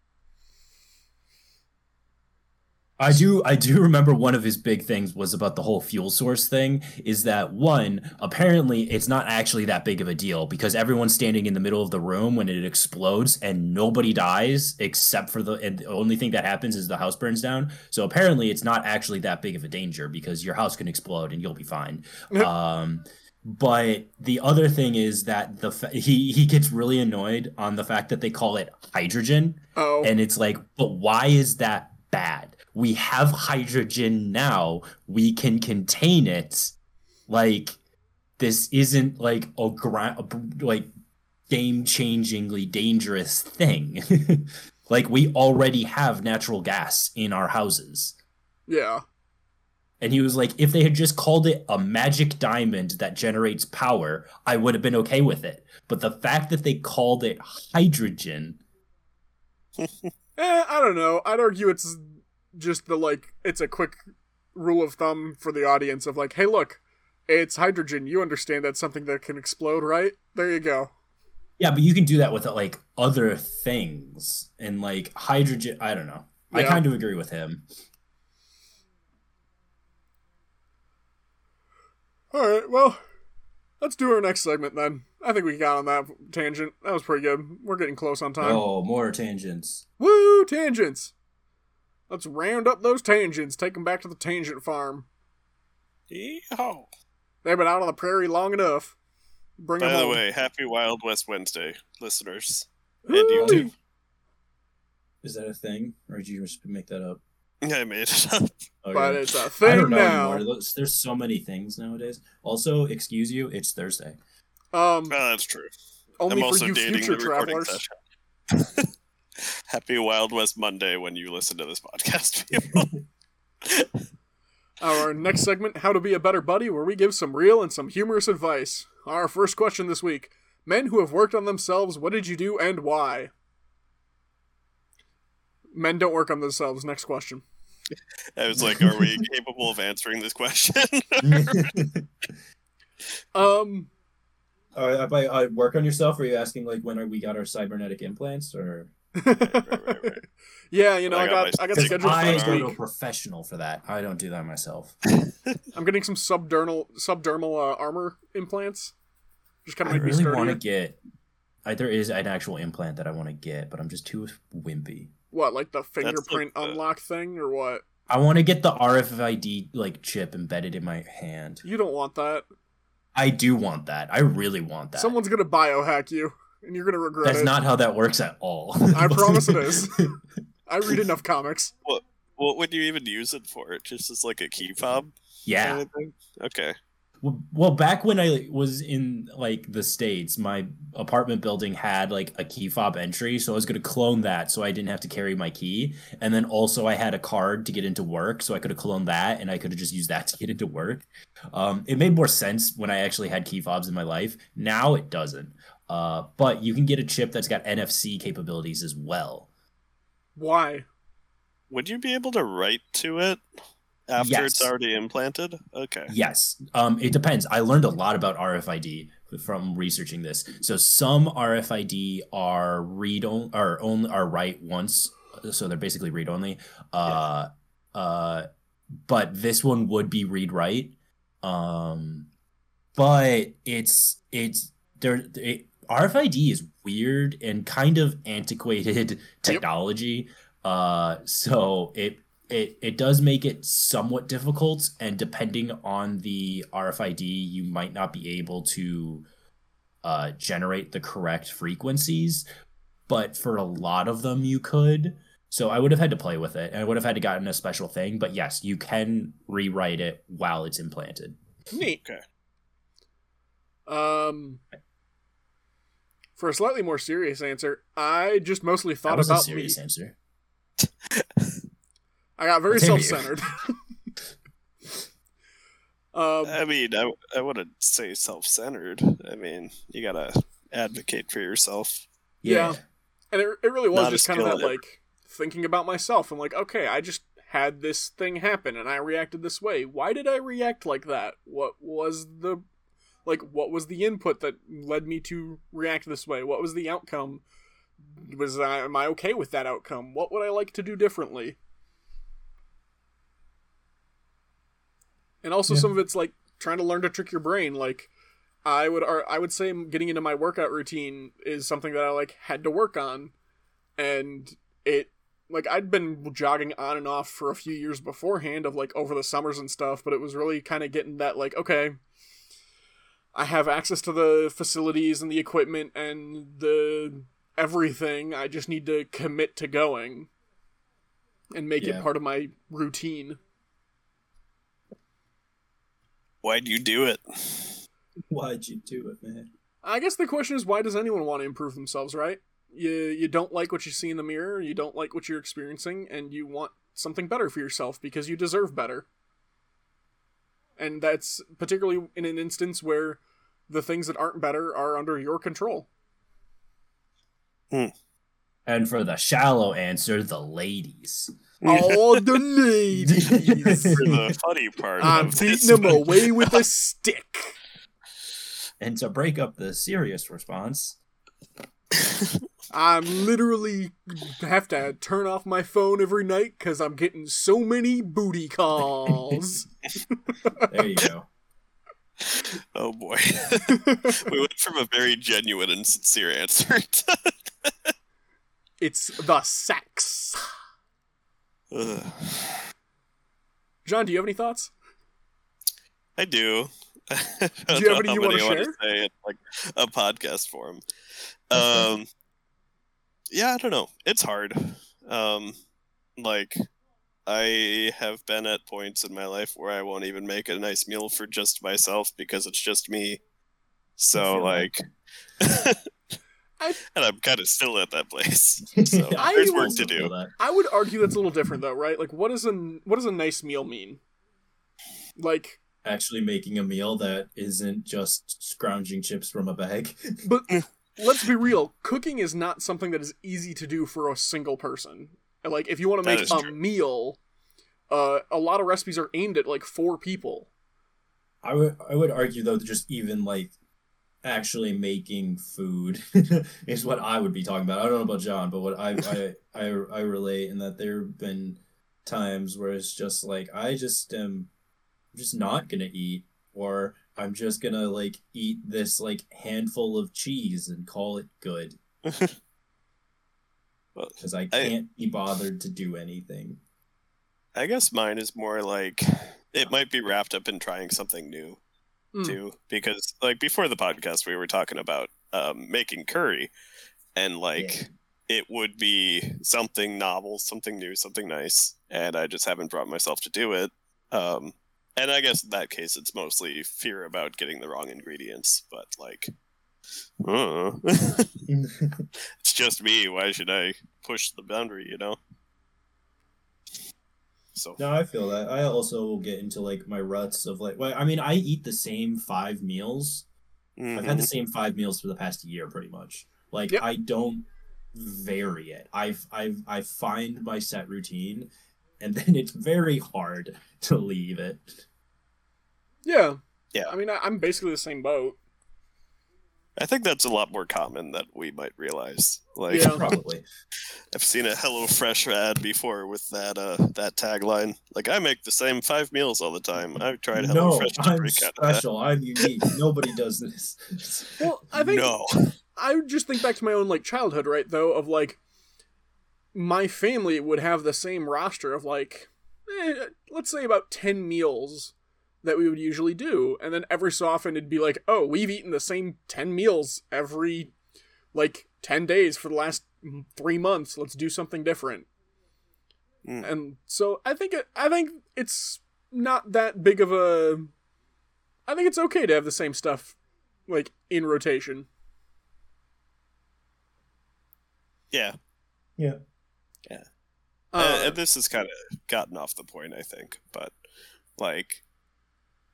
Speaker 3: I do I do remember one of his big things was about the whole fuel source thing is that one apparently it's not actually that big of a deal because everyone's standing in the middle of the room when it explodes and nobody dies except for the and the only thing that happens is the house burns down. So apparently it's not actually that big of a danger because your house can explode and you'll be fine. Um but the other thing is that the fa- he he gets really annoyed on the fact that they call it hydrogen.
Speaker 1: Oh,
Speaker 3: and it's like, but why is that bad? We have hydrogen now. We can contain it. Like, this isn't like a gra- like game changingly dangerous thing. (laughs) like, we already have natural gas in our houses.
Speaker 1: yeah.
Speaker 3: And he was like, if they had just called it a magic diamond that generates power, I would have been okay with it. But the fact that they called it hydrogen, (laughs)
Speaker 1: Eh, I don't know. I'd argue it's just the like it's a quick rule of thumb for the audience of like, hey, look, it's hydrogen. You understand that's something that can explode, right? There you go.
Speaker 3: Yeah, but you can do that with like other things and like hydrogen. I don't know. I kind of agree with him.
Speaker 1: All right, well, let's do our next segment then. I think we got on that tangent. That was pretty good. We're getting close on time.
Speaker 3: Oh, more tangents.
Speaker 1: Woo, tangents. Let's round up those tangents. Take them back to the tangent farm.
Speaker 2: Yeehaw.
Speaker 1: They've been out on the prairie long enough. Bring
Speaker 2: By
Speaker 1: them
Speaker 2: the
Speaker 1: home.
Speaker 2: way, happy Wild West Wednesday, listeners.
Speaker 1: Woo!
Speaker 2: and you too.
Speaker 3: Is that a thing, or did you just make that up?
Speaker 2: I made it up.
Speaker 3: Okay.
Speaker 1: But it's a
Speaker 3: I
Speaker 1: thing
Speaker 3: don't know
Speaker 1: now.
Speaker 3: anymore. There's, there's so many things nowadays. Also, excuse you, it's Thursday.
Speaker 1: Um,
Speaker 2: Oh, that's true.
Speaker 1: only
Speaker 2: I'm
Speaker 1: for
Speaker 2: also
Speaker 1: you
Speaker 2: dating
Speaker 1: future
Speaker 2: the recording
Speaker 1: travelers. (laughs)
Speaker 2: session. (laughs) Happy Wild West Monday when you listen to this podcast, (laughs) people.
Speaker 1: Our next segment, How to Be a Better Buddy, where we give some real and some humorous advice. Our first question this week Men who have worked on themselves, what did you do and why? Men don't work on themselves. Next question.
Speaker 2: I was like, are we (laughs) capable of answering this question?
Speaker 1: Um,
Speaker 3: uh, by uh, work on yourself, are you asking like when are we got our cybernetic implants, or
Speaker 2: right, right, right. (laughs)
Speaker 1: yeah, you know,
Speaker 2: I
Speaker 1: I
Speaker 2: got
Speaker 1: I got scheduled for
Speaker 3: I go to a professional for that. I don't do that myself. (laughs)
Speaker 1: I'm getting some subdermal subdermal uh, armor implants. Just kind
Speaker 3: I
Speaker 1: of make
Speaker 3: really want to get. I, there is an actual implant that I want to get, but I'm just too wimpy.
Speaker 1: What, like the
Speaker 2: like
Speaker 1: fingerprint
Speaker 2: the-
Speaker 1: unlock thing, or what?
Speaker 3: I want to get the RFID like chip embedded in my hand.
Speaker 1: You don't want that.
Speaker 3: I do want that. I really want that.
Speaker 1: Someone's gonna biohack you, and you're gonna regret
Speaker 3: That's
Speaker 1: it.
Speaker 3: not how that works at all.
Speaker 1: I (laughs) promise it is. (laughs) I read enough comics.
Speaker 2: what would you even use it for? Just as like a key fob?
Speaker 3: yeah.
Speaker 2: kind of? Okay.
Speaker 3: Well, well, back when I was in like the states, my apartment building had like a key fob entry, so I was going to clone that so I didn't have to carry my key. And then also I had a card to get into work, so I could have cloned that, and I could have just used that to get into work. Um, it made more sense when I actually had key fobs in my life. Now it doesn't. Uh, but you can get a chip that's got NFC capabilities as well.
Speaker 1: Why?
Speaker 2: Would you be able to write to it after it's already implanted? Okay.
Speaker 3: Yes. Um, it depends. I learned a lot about RFID from researching this. So some RFID are read on are only are write once, so they're basically read only. Uh, uh, but this one would be read write. Um, but it's it's there. It, RFID is weird and kind of antiquated (laughs) technology. Uh, so it it it does make it somewhat difficult and depending on the RFID you might not be able to uh, generate the correct frequencies but for a lot of them you could so I would have had to play with it and I would have had to gotten a special thing but yes you can rewrite it while it's implanted
Speaker 1: Neat.
Speaker 2: Okay.
Speaker 1: Um, for a slightly more serious answer, I just mostly
Speaker 3: that
Speaker 1: thought
Speaker 3: was a
Speaker 1: about
Speaker 3: serious
Speaker 1: me.
Speaker 3: answer
Speaker 1: I got very (laughs)
Speaker 3: Let's hear you.
Speaker 1: self-centered. (laughs) um,
Speaker 2: I mean, I, I wouldn't say self centered. I mean, you gotta advocate for yourself.
Speaker 1: Yeah. and it, it really was
Speaker 2: Not
Speaker 1: just kind of that
Speaker 2: ever.
Speaker 1: like thinking about myself. I'm like, okay, I just had this thing happen and I reacted this way. Why did I react like that? What was the like what was the input that led me to react this way? What was the outcome? Was I am I okay with that outcome? What would I like to do differently? And also
Speaker 3: Yeah.
Speaker 1: some of it's like trying to learn to trick your brain like I would I would say getting into my workout routine is something that I like had to work on, and it like I'd been jogging on and off for a few years beforehand of like over the summers and stuff, but it was really kind of getting that like okay, I have access to the facilities and the equipment and the everything. I just need to commit to going and make
Speaker 3: Yeah.
Speaker 1: it part of my routine.
Speaker 2: Why'd you do it?
Speaker 3: why'd you do it man
Speaker 1: I guess the question is why does anyone want to improve themselves, right? You you don't like what you see in the mirror, you don't like what you're experiencing, and you want something better for yourself because you deserve better. And that's particularly in an instance where the things that aren't better are under your control. Hmm.
Speaker 3: and for the shallow answer the ladies hmm.
Speaker 1: All the (laughs) ladies.
Speaker 2: For the funny part,
Speaker 1: I'm
Speaker 2: of
Speaker 1: beating them
Speaker 2: one.
Speaker 1: away with a (laughs) stick.
Speaker 3: and to break up the serious response (laughs)
Speaker 1: I'm literally have to turn off my phone every night because I'm getting so many booty calls. (laughs)
Speaker 3: there you go
Speaker 2: Oh boy, we went from a very genuine and sincere answer. to- (laughs)
Speaker 1: it's the sex.
Speaker 2: Ugh.
Speaker 1: John, do you have any thoughts?
Speaker 2: I do. (laughs) I
Speaker 1: Do you have
Speaker 2: don't
Speaker 1: any you wanna
Speaker 2: many I
Speaker 1: share?
Speaker 2: say in like a podcast form. Um, yeah, I don't know. It's hard. Um, like I have been at points in my life where I won't even make a nice meal for just myself because it's just me. So
Speaker 3: feel
Speaker 2: like, (laughs)
Speaker 1: I-
Speaker 2: and I'm kind of still at that place. (laughs) So
Speaker 1: I
Speaker 2: there's work to do.
Speaker 1: I would argue that's a little different though, right? Like what is a what does a nice meal mean? Like
Speaker 3: actually making a meal that isn't just scrounging chips from a bag.
Speaker 1: but (laughs) let's be real, cooking is not something that is easy to do for a single person. Like if you want to make a
Speaker 2: true.
Speaker 1: meal, uh, a lot of recipes are aimed at like four people.
Speaker 3: I would I would argue though that just even like actually making food (laughs) is what I would be talking about. I don't know about John, but what I I (laughs) I, I relate in that there have been times where it's just like I just am just not gonna eat or I'm just gonna like eat this like handful of cheese and call it good (laughs)
Speaker 2: Well,
Speaker 3: because I can't be bothered to do anything.
Speaker 2: I guess mine is more like it might be wrapped up in trying something new
Speaker 1: Mm.
Speaker 2: too, because like before the podcast we were talking about um, making curry, and like it would be something novel, something new, something nice, and I just haven't brought myself to do it. Um, and I guess in that case, it's mostly fear about getting the wrong ingredients. But like, uh, (laughs) it's just me. Why should I push the boundary? You know. So
Speaker 3: No, I feel that. I also will get into like my ruts of like, well, I mean, I eat the same five meals. I've had the
Speaker 2: mhm.
Speaker 3: same five meals for the past year, pretty much. Like,
Speaker 1: Yep.
Speaker 3: I don't vary it. I've, I've, I find my set routine, and (laughs) then it's very hard to leave it.
Speaker 1: Yeah.
Speaker 2: Yeah.
Speaker 1: I mean, I, I'm basically the same boat.
Speaker 2: I think that's a lot more common than we might realize. Like
Speaker 1: Yeah.
Speaker 3: Probably. (laughs)
Speaker 2: I've seen a HelloFresh ad before with that uh that tagline. Like I make the same five meals all the time. I've tried
Speaker 3: no,
Speaker 2: HelloFresh to
Speaker 3: I'm
Speaker 2: break out of that.
Speaker 3: special. I'm unique. Nobody does this.
Speaker 1: Well, I think
Speaker 2: No.
Speaker 1: I just think back to my own like childhood, right? Though of like my family would have the same roster of like, eh, let's say about ten meals that we would usually do, and then every so often it'd be like, oh, we've eaten the same ten meals every like ten days for the last three months. Let's do something different.
Speaker 2: Mm.
Speaker 1: And so I think it, I think it's not that big of a. I think it's okay to have the same stuff like in rotation.
Speaker 2: Yeah.
Speaker 3: Yeah.
Speaker 2: Uh,
Speaker 1: Uh,
Speaker 2: and this has kind of gotten off the point, I think. But like,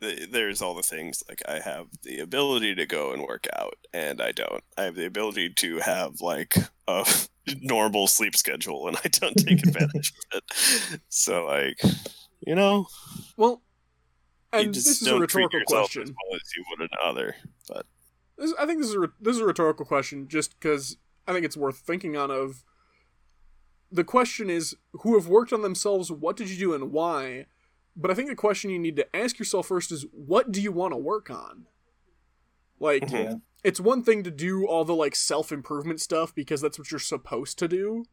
Speaker 2: the, there's all the things like I have the ability to go and work out, and I don't. I have the ability to have like a (laughs) normal sleep schedule, and I don't take (laughs) advantage of it. So like, you know,
Speaker 1: well, and this is a rhetorical
Speaker 2: yourself as
Speaker 1: question.
Speaker 2: well as you would another. But
Speaker 1: This, I think this is a, this is a rhetorical question, just because I think it's worth thinking on. Of the question is, who have worked on themselves? What did you do and why? But I think the question you need to ask yourself first is, what do you want to work on? Like,
Speaker 2: Mhm.
Speaker 3: Yeah.
Speaker 1: it's one thing to do all the like self improvement stuff because that's what you're supposed to do,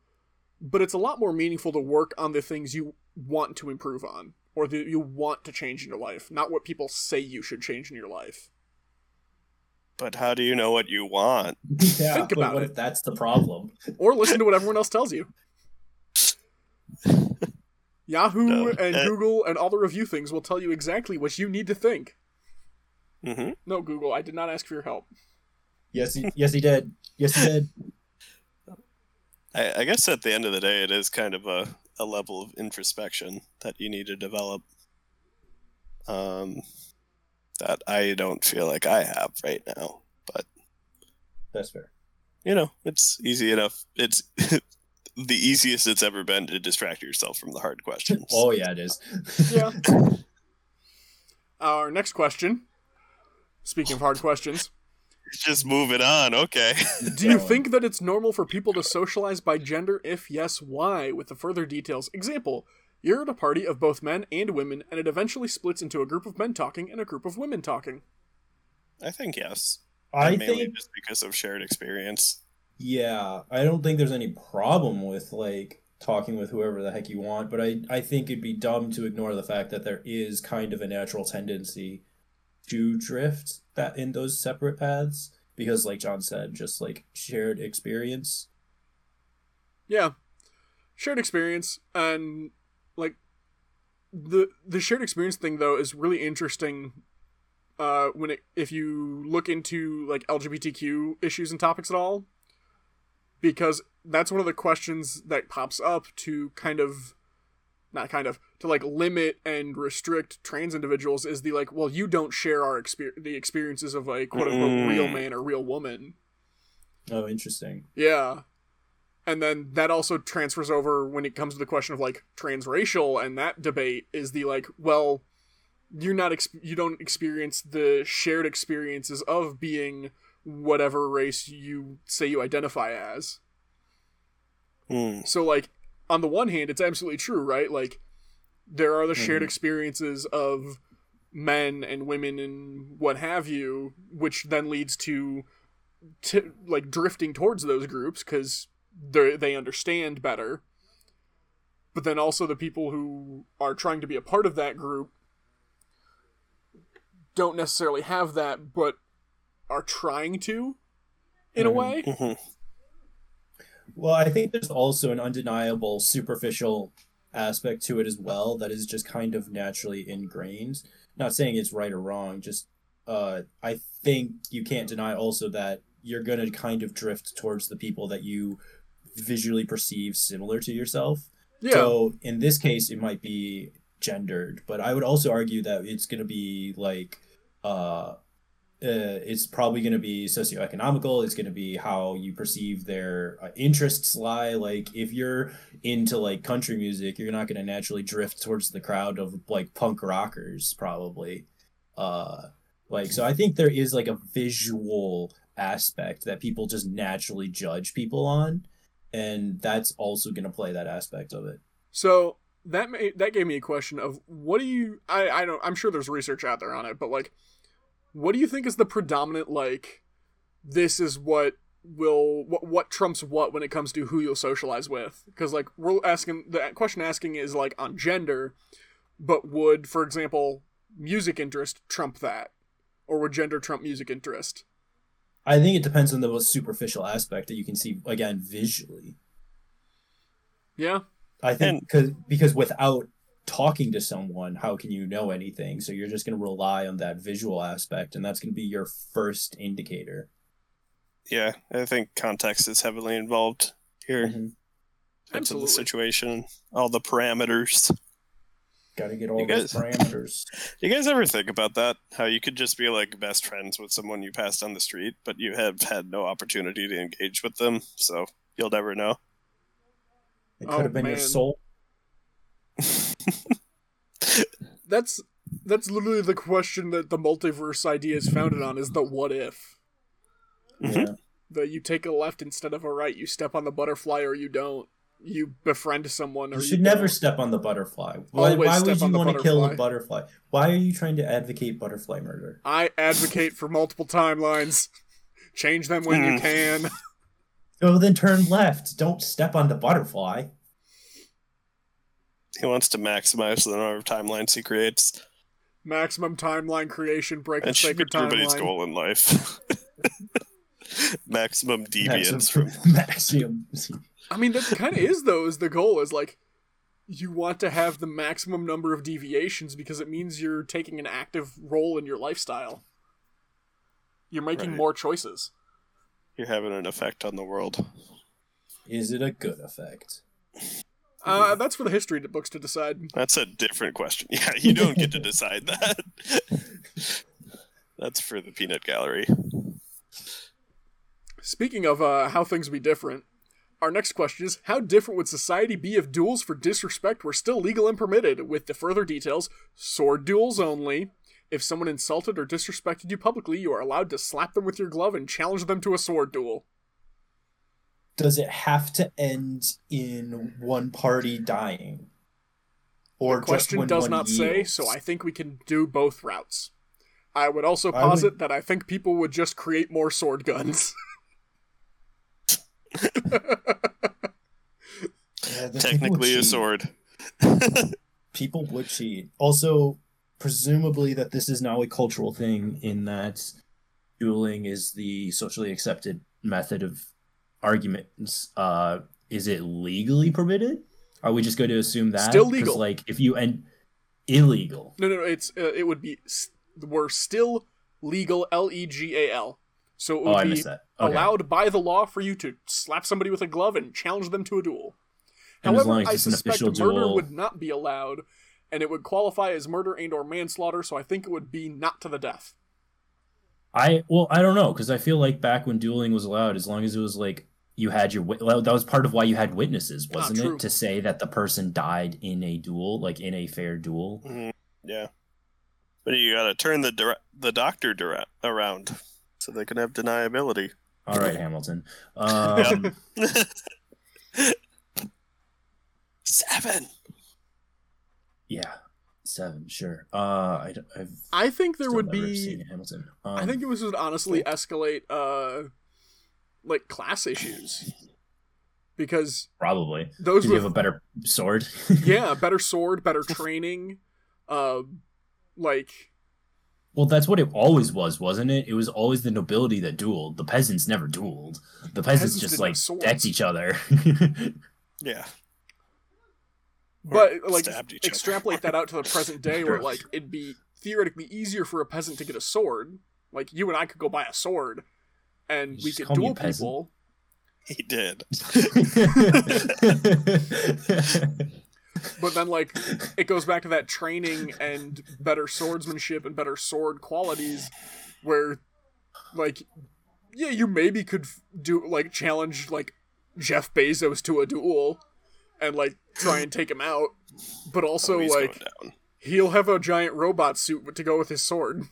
Speaker 1: but it's a lot more meaningful to work on the things you want to improve on or that you want to change in your life, not what people say you should change in your life.
Speaker 2: but how do you know what you want?
Speaker 3: Yeah,
Speaker 1: Think
Speaker 3: but
Speaker 1: about
Speaker 3: what
Speaker 1: it.
Speaker 3: if that's the problem?
Speaker 1: Or listen to what everyone else tells you. Yahoo
Speaker 2: No,
Speaker 1: and
Speaker 2: uh,
Speaker 1: Google and all the review things will tell you exactly what you need to think.
Speaker 2: hmm
Speaker 1: No, Google, I did not ask for your help.
Speaker 3: Yes, he, yes, he did. Yes, he did.
Speaker 2: I, I guess at the end of the day, it is kind of a, a level of introspection that you need to develop. Um, that I don't feel like I have right now, but
Speaker 3: That's fair.
Speaker 2: you know, it's easy enough. It's (laughs) the easiest it's ever been to distract yourself from the hard questions.
Speaker 3: Oh yeah, it is.
Speaker 1: Yeah. (laughs) Our next question. Speaking of hard questions,
Speaker 2: Just moving on. Okay.
Speaker 1: do you think that it's normal for people to socialize by gender? If yes, why? With the further details. Example: You're at a party of both men and women, and it eventually splits into a group of men talking and a group of women talking.
Speaker 2: I think yes.
Speaker 3: I
Speaker 2: mainly
Speaker 3: think
Speaker 2: just because of shared experience.
Speaker 3: Yeah, I don't think there's any problem with like talking with whoever the heck you want, but I I think it'd be dumb to ignore the fact that there is kind of a natural tendency to drift that in those separate paths because like John said, just like shared experience.
Speaker 1: Yeah, shared experience and like the the shared experience thing though is really interesting. Uh, when it if you look into like LGBTQ issues and topics at all, because that's one of the questions that pops up to kind of not kind of to like limit and restrict trans individuals is the like well you don't share our experience the experiences of a quote unquote
Speaker 2: Mm.
Speaker 1: real man or real woman
Speaker 3: Oh, interesting.
Speaker 1: yeah. And then that also transfers over when it comes to the question of like transracial and that debate is the like, well, you're not ex- you don't experience the shared experiences of being whatever race you say you identify as.
Speaker 2: Hmm.
Speaker 1: So like on the one hand, it's absolutely true, right? Like there are the shared
Speaker 3: Mhm.
Speaker 1: experiences of men and women and what have you, which then leads to, to like drifting towards those groups because they they understand better. But then also the people who are trying to be a part of that group don't necessarily have that, but are trying to, in a
Speaker 3: Mhm.
Speaker 1: way.
Speaker 2: Mhm.
Speaker 3: Well, I think there's also an undeniable superficial aspect to it as well that is just kind of naturally ingrained. Not saying it's right or wrong, just uh, I think you can't deny also that you're gonna kind of drift towards the people that you visually perceive similar to yourself.
Speaker 1: Yeah.
Speaker 3: So in this case, it might be gendered, but I would also argue that it's going to be like, uh, uh, it's probably going to be socioeconomical. It's going to be how you perceive their uh, interests lie. Like if you're into like country music, you're not going to naturally drift towards the crowd of like punk rockers, probably. Uh, like so, I think there is like a visual aspect that people just naturally judge people on and that's also going to play that aspect of it.
Speaker 1: So that made, that gave me a question of what do you I I don't I'm sure there's research out there on it, but like what do you think is the predominant like this is what will what what trumps what when it comes to who you'll socialize with? Because like we're asking the question asking is like on gender, but would for example music interest trump that, or would gender trump music interest?
Speaker 3: I think it depends on the most superficial aspect that you can see again visually.
Speaker 1: Yeah.
Speaker 3: I think because because without talking to someone, how can you know anything? So you're just going to rely on that visual aspect, and that's going to be your first indicator.
Speaker 2: Yeah, I think context is heavily involved here.
Speaker 3: Mhm.
Speaker 2: Depends on the situation, all the parameters.
Speaker 3: Got to get all
Speaker 2: You
Speaker 3: those
Speaker 2: guys-
Speaker 3: parameters. (laughs)
Speaker 2: You guys ever think about that? How you could just be like best friends with someone you passed on the street, but you have had no opportunity to engage with them, so you'll never know.
Speaker 3: It
Speaker 1: Oh,
Speaker 3: could have been your soul. (laughs)
Speaker 1: That's that's literally the question that the multiverse idea is founded on is the what if.
Speaker 2: Mhm.
Speaker 3: Yeah.
Speaker 1: that you take a left instead of a right. You step on the butterfly or you don't. You befriend someone or
Speaker 3: You
Speaker 1: you,
Speaker 3: should never
Speaker 1: don't.
Speaker 3: step on the butterfly. Why, why would you want to kill a
Speaker 1: butterfly.
Speaker 3: butterfly? Why are you trying to advocate butterfly murder?
Speaker 1: I advocate for multiple timelines. Change them when you
Speaker 2: Mm.
Speaker 1: can. (laughs)
Speaker 3: Oh, then turn left. Don't step on the butterfly.
Speaker 2: He wants to maximize the number of timelines he creates.
Speaker 1: Maximum timeline creation, break the
Speaker 2: That should be
Speaker 1: sacred
Speaker 2: everybody's goal in life. (laughs) Maximum deviance from (laughs)
Speaker 3: Maximum.
Speaker 1: I mean, that kind of is though. Is the goal is like you want to have the maximum number of deviations because it means you're taking an active role in your lifestyle. You're making
Speaker 2: Right.
Speaker 1: more choices.
Speaker 2: you're having an effect on the world.
Speaker 3: Is it a good effect?
Speaker 1: Uh, (laughs) that's for the history books to decide.
Speaker 2: That's a different question. (laughs) Yeah, you don't get to decide that. (laughs) That's for the peanut gallery.
Speaker 1: Speaking of uh, how things would be different, our next question is How different would society be if duels for disrespect were still legal and permitted? With the further details, sword duels only. If someone insulted or disrespected you publicly, you are allowed to slap them with your glove and challenge them to a sword duel.
Speaker 3: Does it have to end in one party dying? Or
Speaker 1: the question
Speaker 3: just when
Speaker 1: does
Speaker 3: one
Speaker 1: not say, so I think we can do both routes. I would also
Speaker 3: I
Speaker 1: posit
Speaker 3: would-
Speaker 1: that I think people would just create more sword guns. (laughs)
Speaker 3: Yeah, the people would
Speaker 2: Technically a sword. (laughs)
Speaker 3: people would cheat. Also, presumably that this is now a cultural thing in that dueling is the socially accepted method of arguments. Uh, is it legally permitted? Are we just going to assume that?
Speaker 1: Still legal.
Speaker 3: Like, if you end illegal.
Speaker 1: No, no, no. It's uh, it would be s- we're still legal. L e g a l. So it would
Speaker 3: Oh,
Speaker 1: be.
Speaker 3: Okay.
Speaker 1: allowed by the law for you to slap somebody with a glove and challenge them to a duel.
Speaker 3: And as
Speaker 1: However,
Speaker 3: long as
Speaker 1: I
Speaker 3: it's
Speaker 1: suspect
Speaker 3: official
Speaker 1: murder
Speaker 3: duel-
Speaker 1: would not be allowed, and it would qualify as murder and or manslaughter. So I think it would be not to the death.
Speaker 3: I well, I don't know because I feel like back when dueling was allowed, as long as it was like you had your well, that was part of why you had witnesses,
Speaker 1: Ah,
Speaker 3: wasn't it? To say that the person died in a duel, like in a fair duel.
Speaker 2: Mhm, Yeah. But you gotta turn the dire- the doctor dire- around so they can have deniability.
Speaker 3: All right, Hamilton. Um, (laughs)
Speaker 2: Seven.
Speaker 3: yeah, seven, sure. Uh, I, have
Speaker 1: I think there would be.
Speaker 3: Hamilton. Um,
Speaker 1: I think it was would honestly escalate, uh, like class issues, because
Speaker 3: probably
Speaker 1: those
Speaker 3: because you have a better sword. (laughs)
Speaker 1: yeah, (laughs) better sword, better training, uh, like
Speaker 3: Well, that's what it always was, wasn't it? It was always the nobility that dueled. The peasants never dueled. The peasants,
Speaker 1: peasants
Speaker 3: just like
Speaker 1: have swords.
Speaker 3: decked each other.
Speaker 2: Yeah. (laughs)
Speaker 1: but
Speaker 2: Or
Speaker 1: like
Speaker 2: stabbed each other.
Speaker 1: extrapolate that out to the present day where like it'd be theoretically easier for a peasant to get a sword like you and i could go buy a sword and we
Speaker 3: Just
Speaker 1: could
Speaker 3: a
Speaker 1: duel people.
Speaker 2: He did. (laughs)
Speaker 1: but then like it goes back to that training and better swordsmanship and better sword qualities where like yeah you maybe could do like challenge like jeff bezos to a duel and like try and take him out. But also
Speaker 2: Oh,
Speaker 1: like he'll have a giant robot suit to go with his sword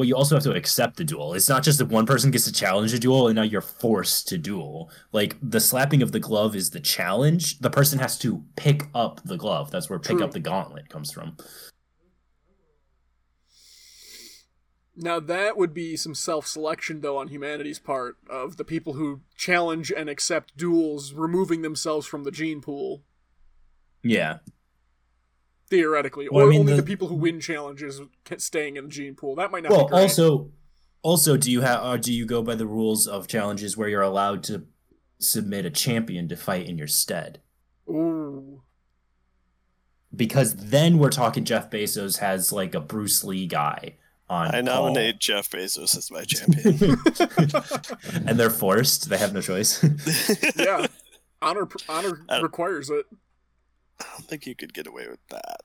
Speaker 3: well, you also have to accept the duel. It's not just that one person gets to challenge a duel and now you're forced to duel. Like the slapping of the glove is the challenge. The person has to pick up the glove. That's where pick
Speaker 1: True.
Speaker 3: up the gauntlet comes from.
Speaker 1: now that would be some self-selection though on humanity's part of the people who challenge and accept duels removing themselves from the gene pool
Speaker 3: Yeah.
Speaker 1: Theoretically,
Speaker 3: Well, I
Speaker 1: or
Speaker 3: mean,
Speaker 1: only the...
Speaker 3: the-
Speaker 1: people who win challenges staying in the gene pool. That might not.
Speaker 3: Well,
Speaker 1: be great.
Speaker 3: also, also, do you have? Do you go by the rules of challenges where you're allowed to submit a champion to fight in your stead?
Speaker 1: ooh,
Speaker 3: Because then we're talking Jeff Bezos has like a Bruce Lee guy on.
Speaker 2: I
Speaker 3: call.
Speaker 2: nominate Jeff Bezos as my champion. (laughs)
Speaker 3: and they're forced. They have no choice. (laughs)
Speaker 1: yeah, honor honor
Speaker 2: I
Speaker 1: requires it.
Speaker 2: I don't think you could get away with that.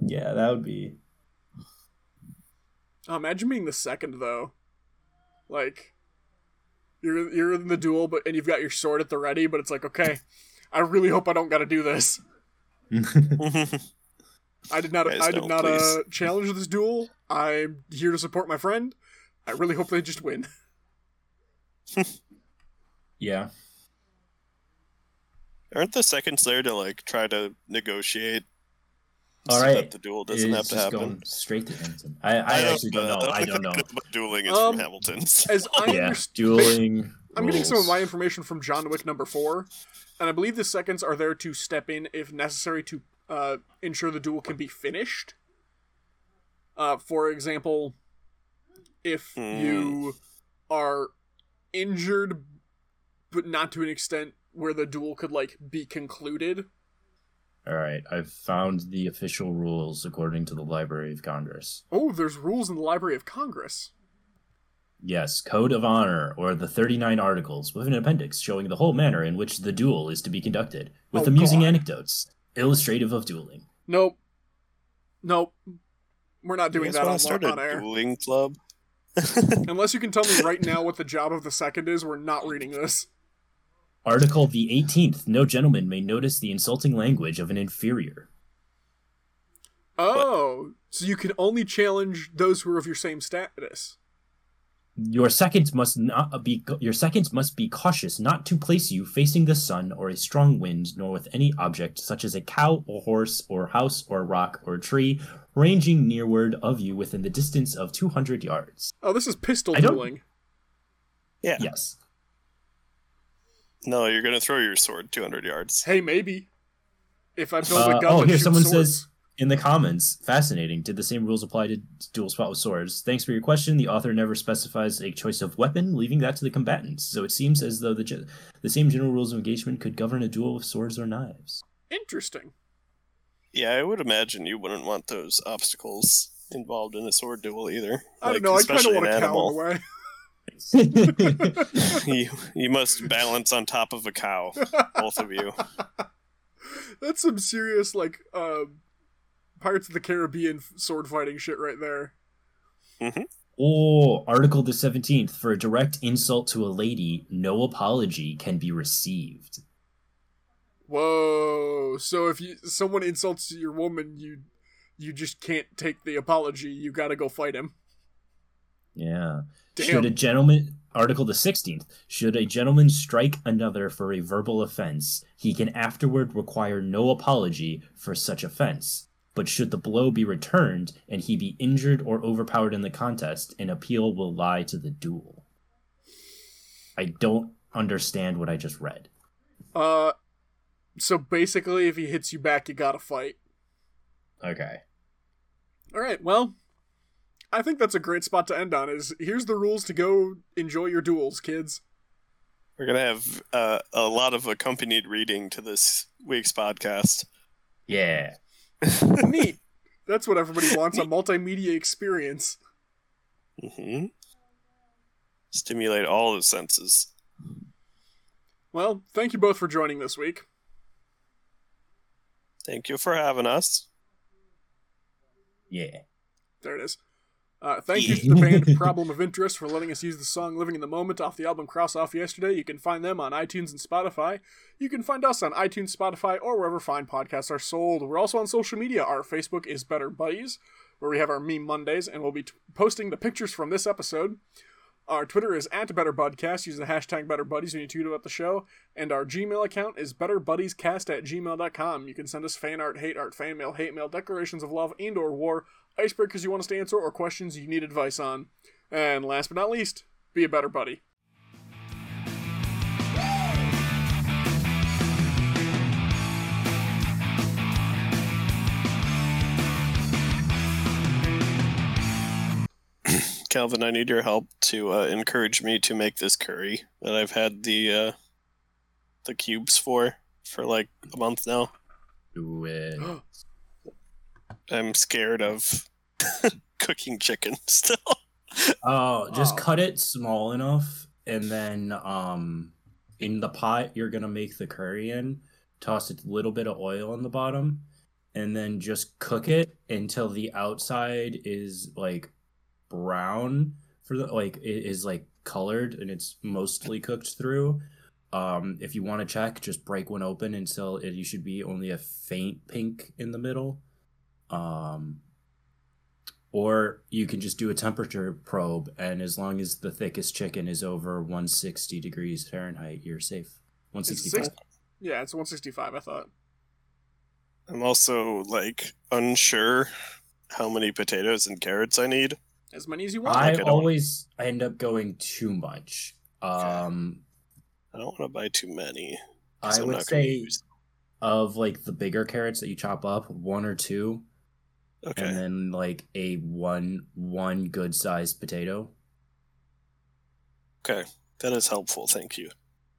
Speaker 3: yeah, that would be.
Speaker 1: Oh, imagine being the second though, like you're you're in the duel, but and you've got your sword at the ready, but it's like okay, I really hope I don't got to do this. (laughs) I did not.
Speaker 2: Guys,
Speaker 1: I did
Speaker 2: don't,
Speaker 1: uh, challenge this duel. I'm here to support my friend. I really hope they just win. (laughs)
Speaker 3: yeah.
Speaker 2: Aren't the seconds there to like try to negotiate?
Speaker 3: All
Speaker 2: so
Speaker 3: right.
Speaker 2: that the duel doesn't
Speaker 3: It's
Speaker 2: have to
Speaker 3: just
Speaker 2: happen.
Speaker 3: going straight to Hamilton. I, I, actually don't know. I don't (laughs) know.
Speaker 2: But dueling is
Speaker 1: Um,
Speaker 2: from Hamilton's. (laughs)
Speaker 1: As I
Speaker 3: Yeah,
Speaker 1: understand,
Speaker 3: dueling.
Speaker 1: I'm getting some of my information from John Wick number four, and I believe the seconds are there to step in if necessary to uh, ensure the duel can be finished. Uh, for example, if
Speaker 2: Hmm.
Speaker 1: you are injured, but not to an extent where the duel could like be concluded.
Speaker 3: All right, I've found the official rules according to the Library of Congress.
Speaker 1: Oh, there's rules in the Library of Congress.
Speaker 3: Yes, Code of Honor, or the 39 Articles, with an appendix showing the whole manner in which the duel is to be conducted, with
Speaker 1: Oh,
Speaker 3: amusing
Speaker 1: God.
Speaker 3: anecdotes, illustrative of dueling.
Speaker 1: Nope. Nope. We're not
Speaker 2: You
Speaker 1: doing
Speaker 2: guys
Speaker 1: that
Speaker 2: wanna
Speaker 1: on,
Speaker 2: start
Speaker 1: on
Speaker 2: a
Speaker 1: air.
Speaker 2: dueling club? (laughs)
Speaker 1: Unless you can tell me right now what the job of the second is, we're not reading this.
Speaker 3: Article the 18th No gentleman may notice the insulting language of an inferior.
Speaker 1: Oh, so you can only challenge those who are of your same status.
Speaker 3: Your seconds must not be your seconds must be cautious not to place you facing the sun or a strong wind, nor with any object such as a cow or horse or house or rock or tree, ranging nearward of you within the distance of two hundred yards.
Speaker 1: Oh, this is pistol dueling.
Speaker 2: Yeah.
Speaker 3: Yes.
Speaker 2: No, you're gonna throw your sword 200 yards.
Speaker 1: Hey, maybe. If I build a
Speaker 3: Uh,
Speaker 1: gun
Speaker 3: oh, here someone
Speaker 1: swords.
Speaker 3: says in the comments, fascinating. Did the same rules apply to dual spot with swords? Thanks for your question. The author never specifies a choice of weapon, leaving that to the combatants. So it seems as though the ge- the same general rules of engagement could govern a duel with swords or knives.
Speaker 1: Interesting.
Speaker 2: Yeah, I would imagine you wouldn't want those obstacles involved in a sword duel either.
Speaker 1: I don't know. I kind of
Speaker 2: especially
Speaker 1: want
Speaker 2: an
Speaker 1: a cow (laughs)
Speaker 2: you you must balance on top of a cow, both of you. (laughs)
Speaker 1: That's some serious like um, Pirates of the Caribbean sword fighting shit right there.
Speaker 3: oh, Article the seventeenth: for a direct insult to a lady, no apology can be received.
Speaker 1: Whoa! So if you someone insults your woman, you you just can't take the apology. You got to go fight him.
Speaker 3: Yeah.
Speaker 1: Damn.
Speaker 3: Should a gentleman Article the 16th, should a gentleman strike another for a verbal offense, he can afterward require no apology for such offense. But should the blow be returned and he be injured or overpowered in the contest, an appeal will lie to the duel. I don't understand what I just read.
Speaker 1: Uh, so basically, if he hits you back, you gotta fight.
Speaker 3: Okay.
Speaker 1: All right. Well, I think that's a great spot to end on. Is here's the rules to go enjoy your duels, kids.
Speaker 2: We're gonna have uh, a lot of accompanied reading to this week's podcast.
Speaker 3: Yeah. (laughs)
Speaker 1: Neat. (laughs) That's what everybody wants a multimedia experience.
Speaker 2: hmm Stimulate all the senses.
Speaker 1: Well, thank you both for joining this week.
Speaker 2: Thank you for having us.
Speaker 3: Yeah.
Speaker 1: There it is. Uh, thank you to the band (laughs) Problem of Interest for letting us use the song Living in the Moment off the album Cross Off Yesterday. You can find them on iTunes and Spotify. You can find us on iTunes, Spotify, or wherever fine podcasts are sold. We're also on social media. Our Facebook is Better Buddies, where we have our Meme Mondays, and we'll be t- posting the pictures from this episode. Our Twitter is at BetterBudcast. Use the hashtag BetterBuddies when you tweet about the show. And our Gmail account is BetterBuddiesCast at gmail.com. You can send us fan art, hate art, fan mail, hate mail, declarations of love and or war, icebreakers you want us to answer, or questions you need advice on. And last but not least, be a better buddy. (clears throat)
Speaker 2: Calvin, I need your help to uh, encourage me to make this curry that I've had the uh, the cubes for for like a month now. (gasps)
Speaker 3: Do it. (gasps) (gasps)
Speaker 2: I'm scared of (laughs) cooking chicken (laughs) still.
Speaker 3: Oh, just
Speaker 1: Oh.
Speaker 3: cut it small enough, and then um, in the pot you're gonna make the curry in. Toss a little bit of oil on the bottom, and then just cook it until the outside is like brown for the like it is like colored and it's mostly cooked through. Um, if you want to check, just break one open until it you should be only a faint pink in the middle. Um, or you can just do a temperature probe, and as long as the thickest chicken is over 160 degrees Fahrenheit, you're safe.
Speaker 1: It's
Speaker 3: 165.
Speaker 1: six- yeah, it's 165, I thought.
Speaker 2: I'm also like unsure how many potatoes and carrots I need.
Speaker 1: As many as you want.
Speaker 3: I
Speaker 2: I don't-
Speaker 3: always end up going too much. Um,
Speaker 2: I don't want to buy too many.
Speaker 3: I
Speaker 2: I'm
Speaker 3: would
Speaker 2: not gonna
Speaker 3: say of like the bigger carrots that you chop up, one or two,
Speaker 2: Okay.
Speaker 3: and then like a one one good sized potato.
Speaker 2: Okay. That is helpful. Thank you.